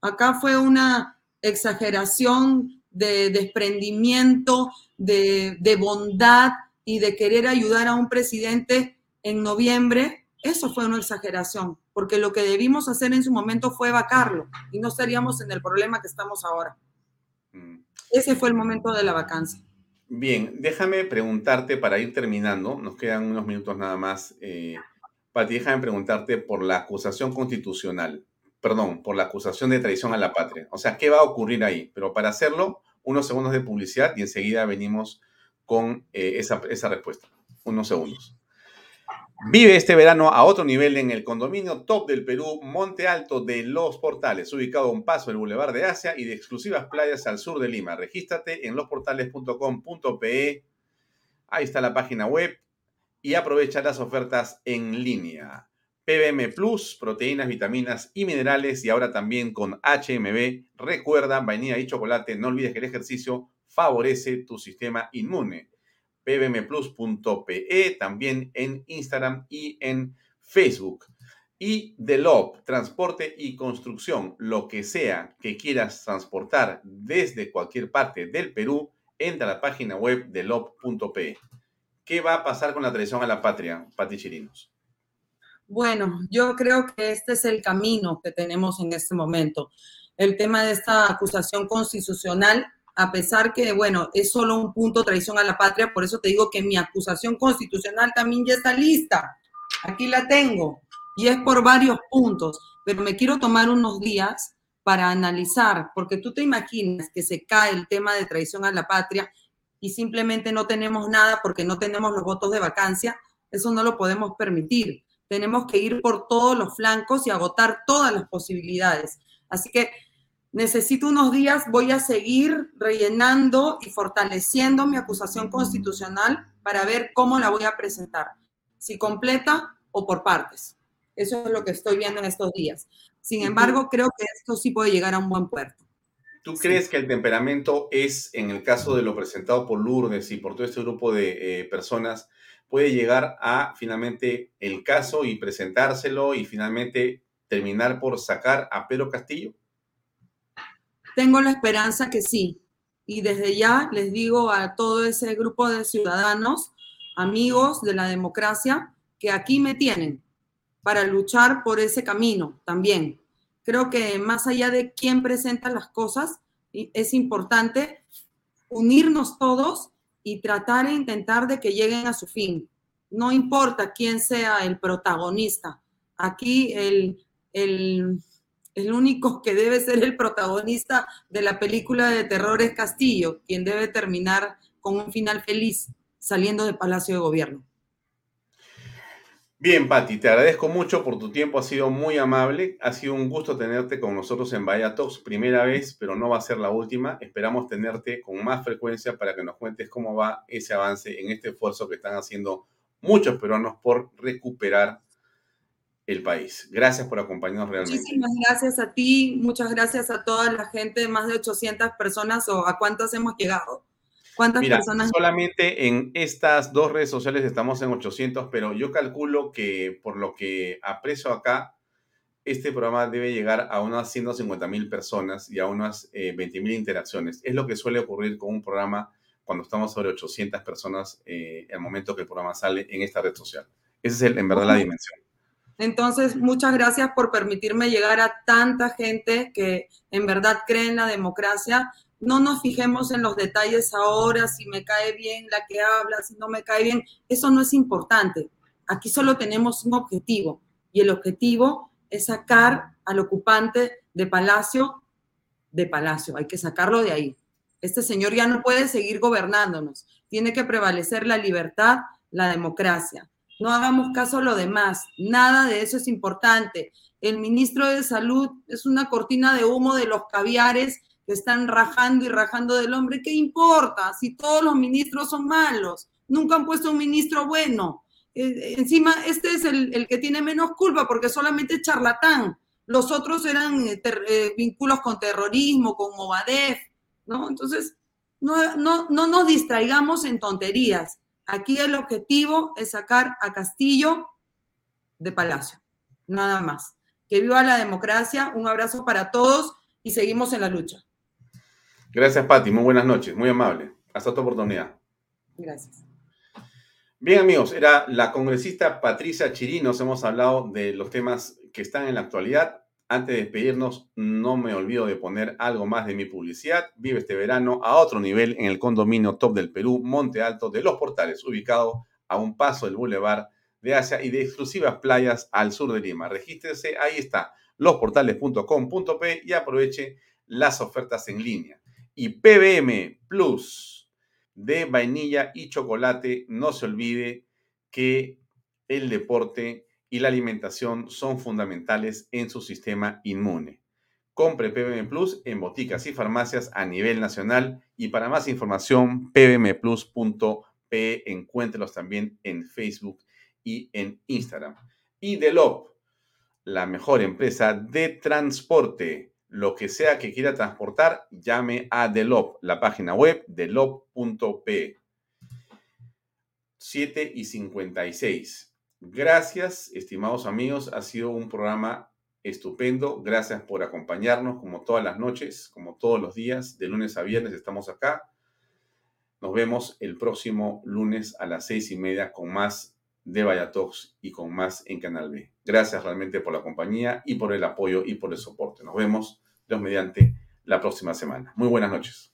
Acá fue una exageración de desprendimiento, de, de bondad y de querer ayudar a un presidente en noviembre, eso fue una exageración, porque lo que debimos hacer en su momento fue vacarlo y no estaríamos en el problema que estamos ahora. Mm. Ese fue el momento de la vacancia. Bien, déjame preguntarte para ir terminando, nos quedan unos minutos nada más. Eh, Pati, déjame preguntarte por la acusación constitucional, perdón, por la acusación de traición a la patria. O sea, ¿qué va a ocurrir ahí? Pero para hacerlo, unos segundos de publicidad y enseguida venimos con eh, esa, esa respuesta. Unos segundos. Vive este verano a otro nivel en el condominio top del Perú, Monte Alto de Los Portales, ubicado a un paso del Boulevard de Asia y de exclusivas playas al sur de Lima. Regístrate en losportales.com.pe. Ahí está la página web y aprovecha las ofertas en línea. PBM Plus, proteínas, vitaminas y minerales y ahora también con HMB. Recuerda, vainilla y chocolate, no olvides que el ejercicio favorece tu sistema inmune pbmplus.pe, también en Instagram y en Facebook. Y Delop, transporte y construcción, lo que sea que quieras transportar desde cualquier parte del Perú, entra a la página web delop.pe. ¿Qué va a pasar con la traición a la patria, Pati Chirinos? Bueno, yo creo que este es el camino que tenemos en este momento. El tema de esta acusación constitucional a pesar que, bueno, es solo un punto traición a la patria, por eso te digo que mi acusación constitucional también ya está lista. Aquí la tengo y es por varios puntos, pero me quiero tomar unos días para analizar, porque tú te imaginas que se cae el tema de traición a la patria y simplemente no tenemos nada porque no tenemos los votos de vacancia, eso no lo podemos permitir. Tenemos que ir por todos los flancos y agotar todas las posibilidades. Así que necesito unos días, voy a seguir rellenando y fortaleciendo mi acusación constitucional para ver cómo la voy a presentar, si completa o por partes. Eso es lo que estoy viendo en estos días. Sin embargo, creo que esto sí puede llegar a un buen puerto. ¿Tú crees que el temperamento es, en el caso de lo presentado por Lourdes y por todo este grupo de eh, personas, puede llegar a finalmente el caso y presentárselo y finalmente terminar por sacar a Pedro Castillo? Tengo la esperanza que sí. Y desde ya les digo a todo ese grupo de ciudadanos, amigos de la democracia, que aquí me tienen para luchar por ese camino también. Creo que más allá de quién presenta las cosas, es importante unirnos todos y tratar e intentar de que lleguen a su fin. No importa quién sea el protagonista. Aquí el, el el único que debe ser el protagonista de la película de terror es Castillo, quien debe terminar con un final feliz saliendo del Palacio de Gobierno. Bien, Patti, te agradezco mucho por tu tiempo, ha sido muy amable, ha sido un gusto tenerte con nosotros en Bahía Talks, primera vez, pero no va a ser la última. Esperamos tenerte con más frecuencia para que nos cuentes cómo va ese avance en este esfuerzo que están haciendo muchos peruanos por recuperar el país. Gracias por acompañarnos realmente. Muchísimas gracias a ti, muchas gracias a toda la gente, más de 800 personas o a cuántas hemos llegado. ¿Cuántas personas? Solamente en estas dos redes sociales estamos en 800, pero yo calculo que por lo que aprecio acá, este programa debe llegar a unas 150 mil personas y a unas 20 eh, mil interacciones. Es lo que suele ocurrir con un programa cuando estamos sobre 800 personas eh, al momento que el programa sale en esta red social. Esa es en verdad la dimensión. Entonces, muchas gracias por permitirme llegar a tanta gente que en verdad cree en la democracia. No nos fijemos en los detalles ahora, si me cae bien la que habla, si no me cae bien. Eso no es importante. Aquí solo tenemos un objetivo y el objetivo es sacar al ocupante de Palacio de Palacio. Hay que sacarlo de ahí. Este señor ya no puede seguir gobernándonos. Tiene que prevalecer la libertad, la democracia no hagamos caso a lo demás, nada de eso es importante. El ministro de Salud es una cortina de humo de los caviares que están rajando y rajando del hombre. ¿Qué importa si todos los ministros son malos? Nunca han puesto un ministro bueno. Eh, encima, este es el, que tiene menos culpa porque solamente es charlatán. Los otros eran eh, eh, vínculos con terrorismo, con Movadef, ¿no? Entonces, no, no, no nos distraigamos en tonterías. Aquí el objetivo es sacar a Castillo de Palacio, nada más. Que viva la democracia, un abrazo para todos y seguimos en la lucha. Gracias, Patti. Muy buenas noches. Muy amable. Hasta otra oportunidad. Gracias. Bien, amigos, era la congresista Patricia Chirinos. Hemos hablado de los temas que están en la actualidad. Antes de despedirnos, no me olvido de poner algo más de mi publicidad. Vive este verano a otro nivel en el condominio top del Perú, Monte Alto de los Portales, ubicado a un paso del Boulevard de Asia y de exclusivas playas al sur de Lima. Regístrese, ahí está, losportales.com.p y aproveche las ofertas en línea. Y PBM Plus de vainilla y chocolate, no se olvide que el deporte y la alimentación son fundamentales en su sistema inmune. Compre PBM Plus en boticas y farmacias a nivel nacional y para más información pbmplus.pe encuéntrelos también en Facebook y en Instagram. Y Delop, la mejor empresa de transporte. Lo que sea que quiera transportar, llame a Delop, la página web delop.pe. 7 y 56. Gracias, estimados amigos. Ha sido un programa estupendo. Gracias por acompañarnos como todas las noches, como todos los días, de lunes a viernes estamos acá. Nos vemos el próximo lunes a las seis y media con más de Vallatox y con más en Canal B. Gracias realmente por la compañía y por el apoyo y por el soporte. Nos vemos, Dios mediante, la próxima semana. Muy buenas noches.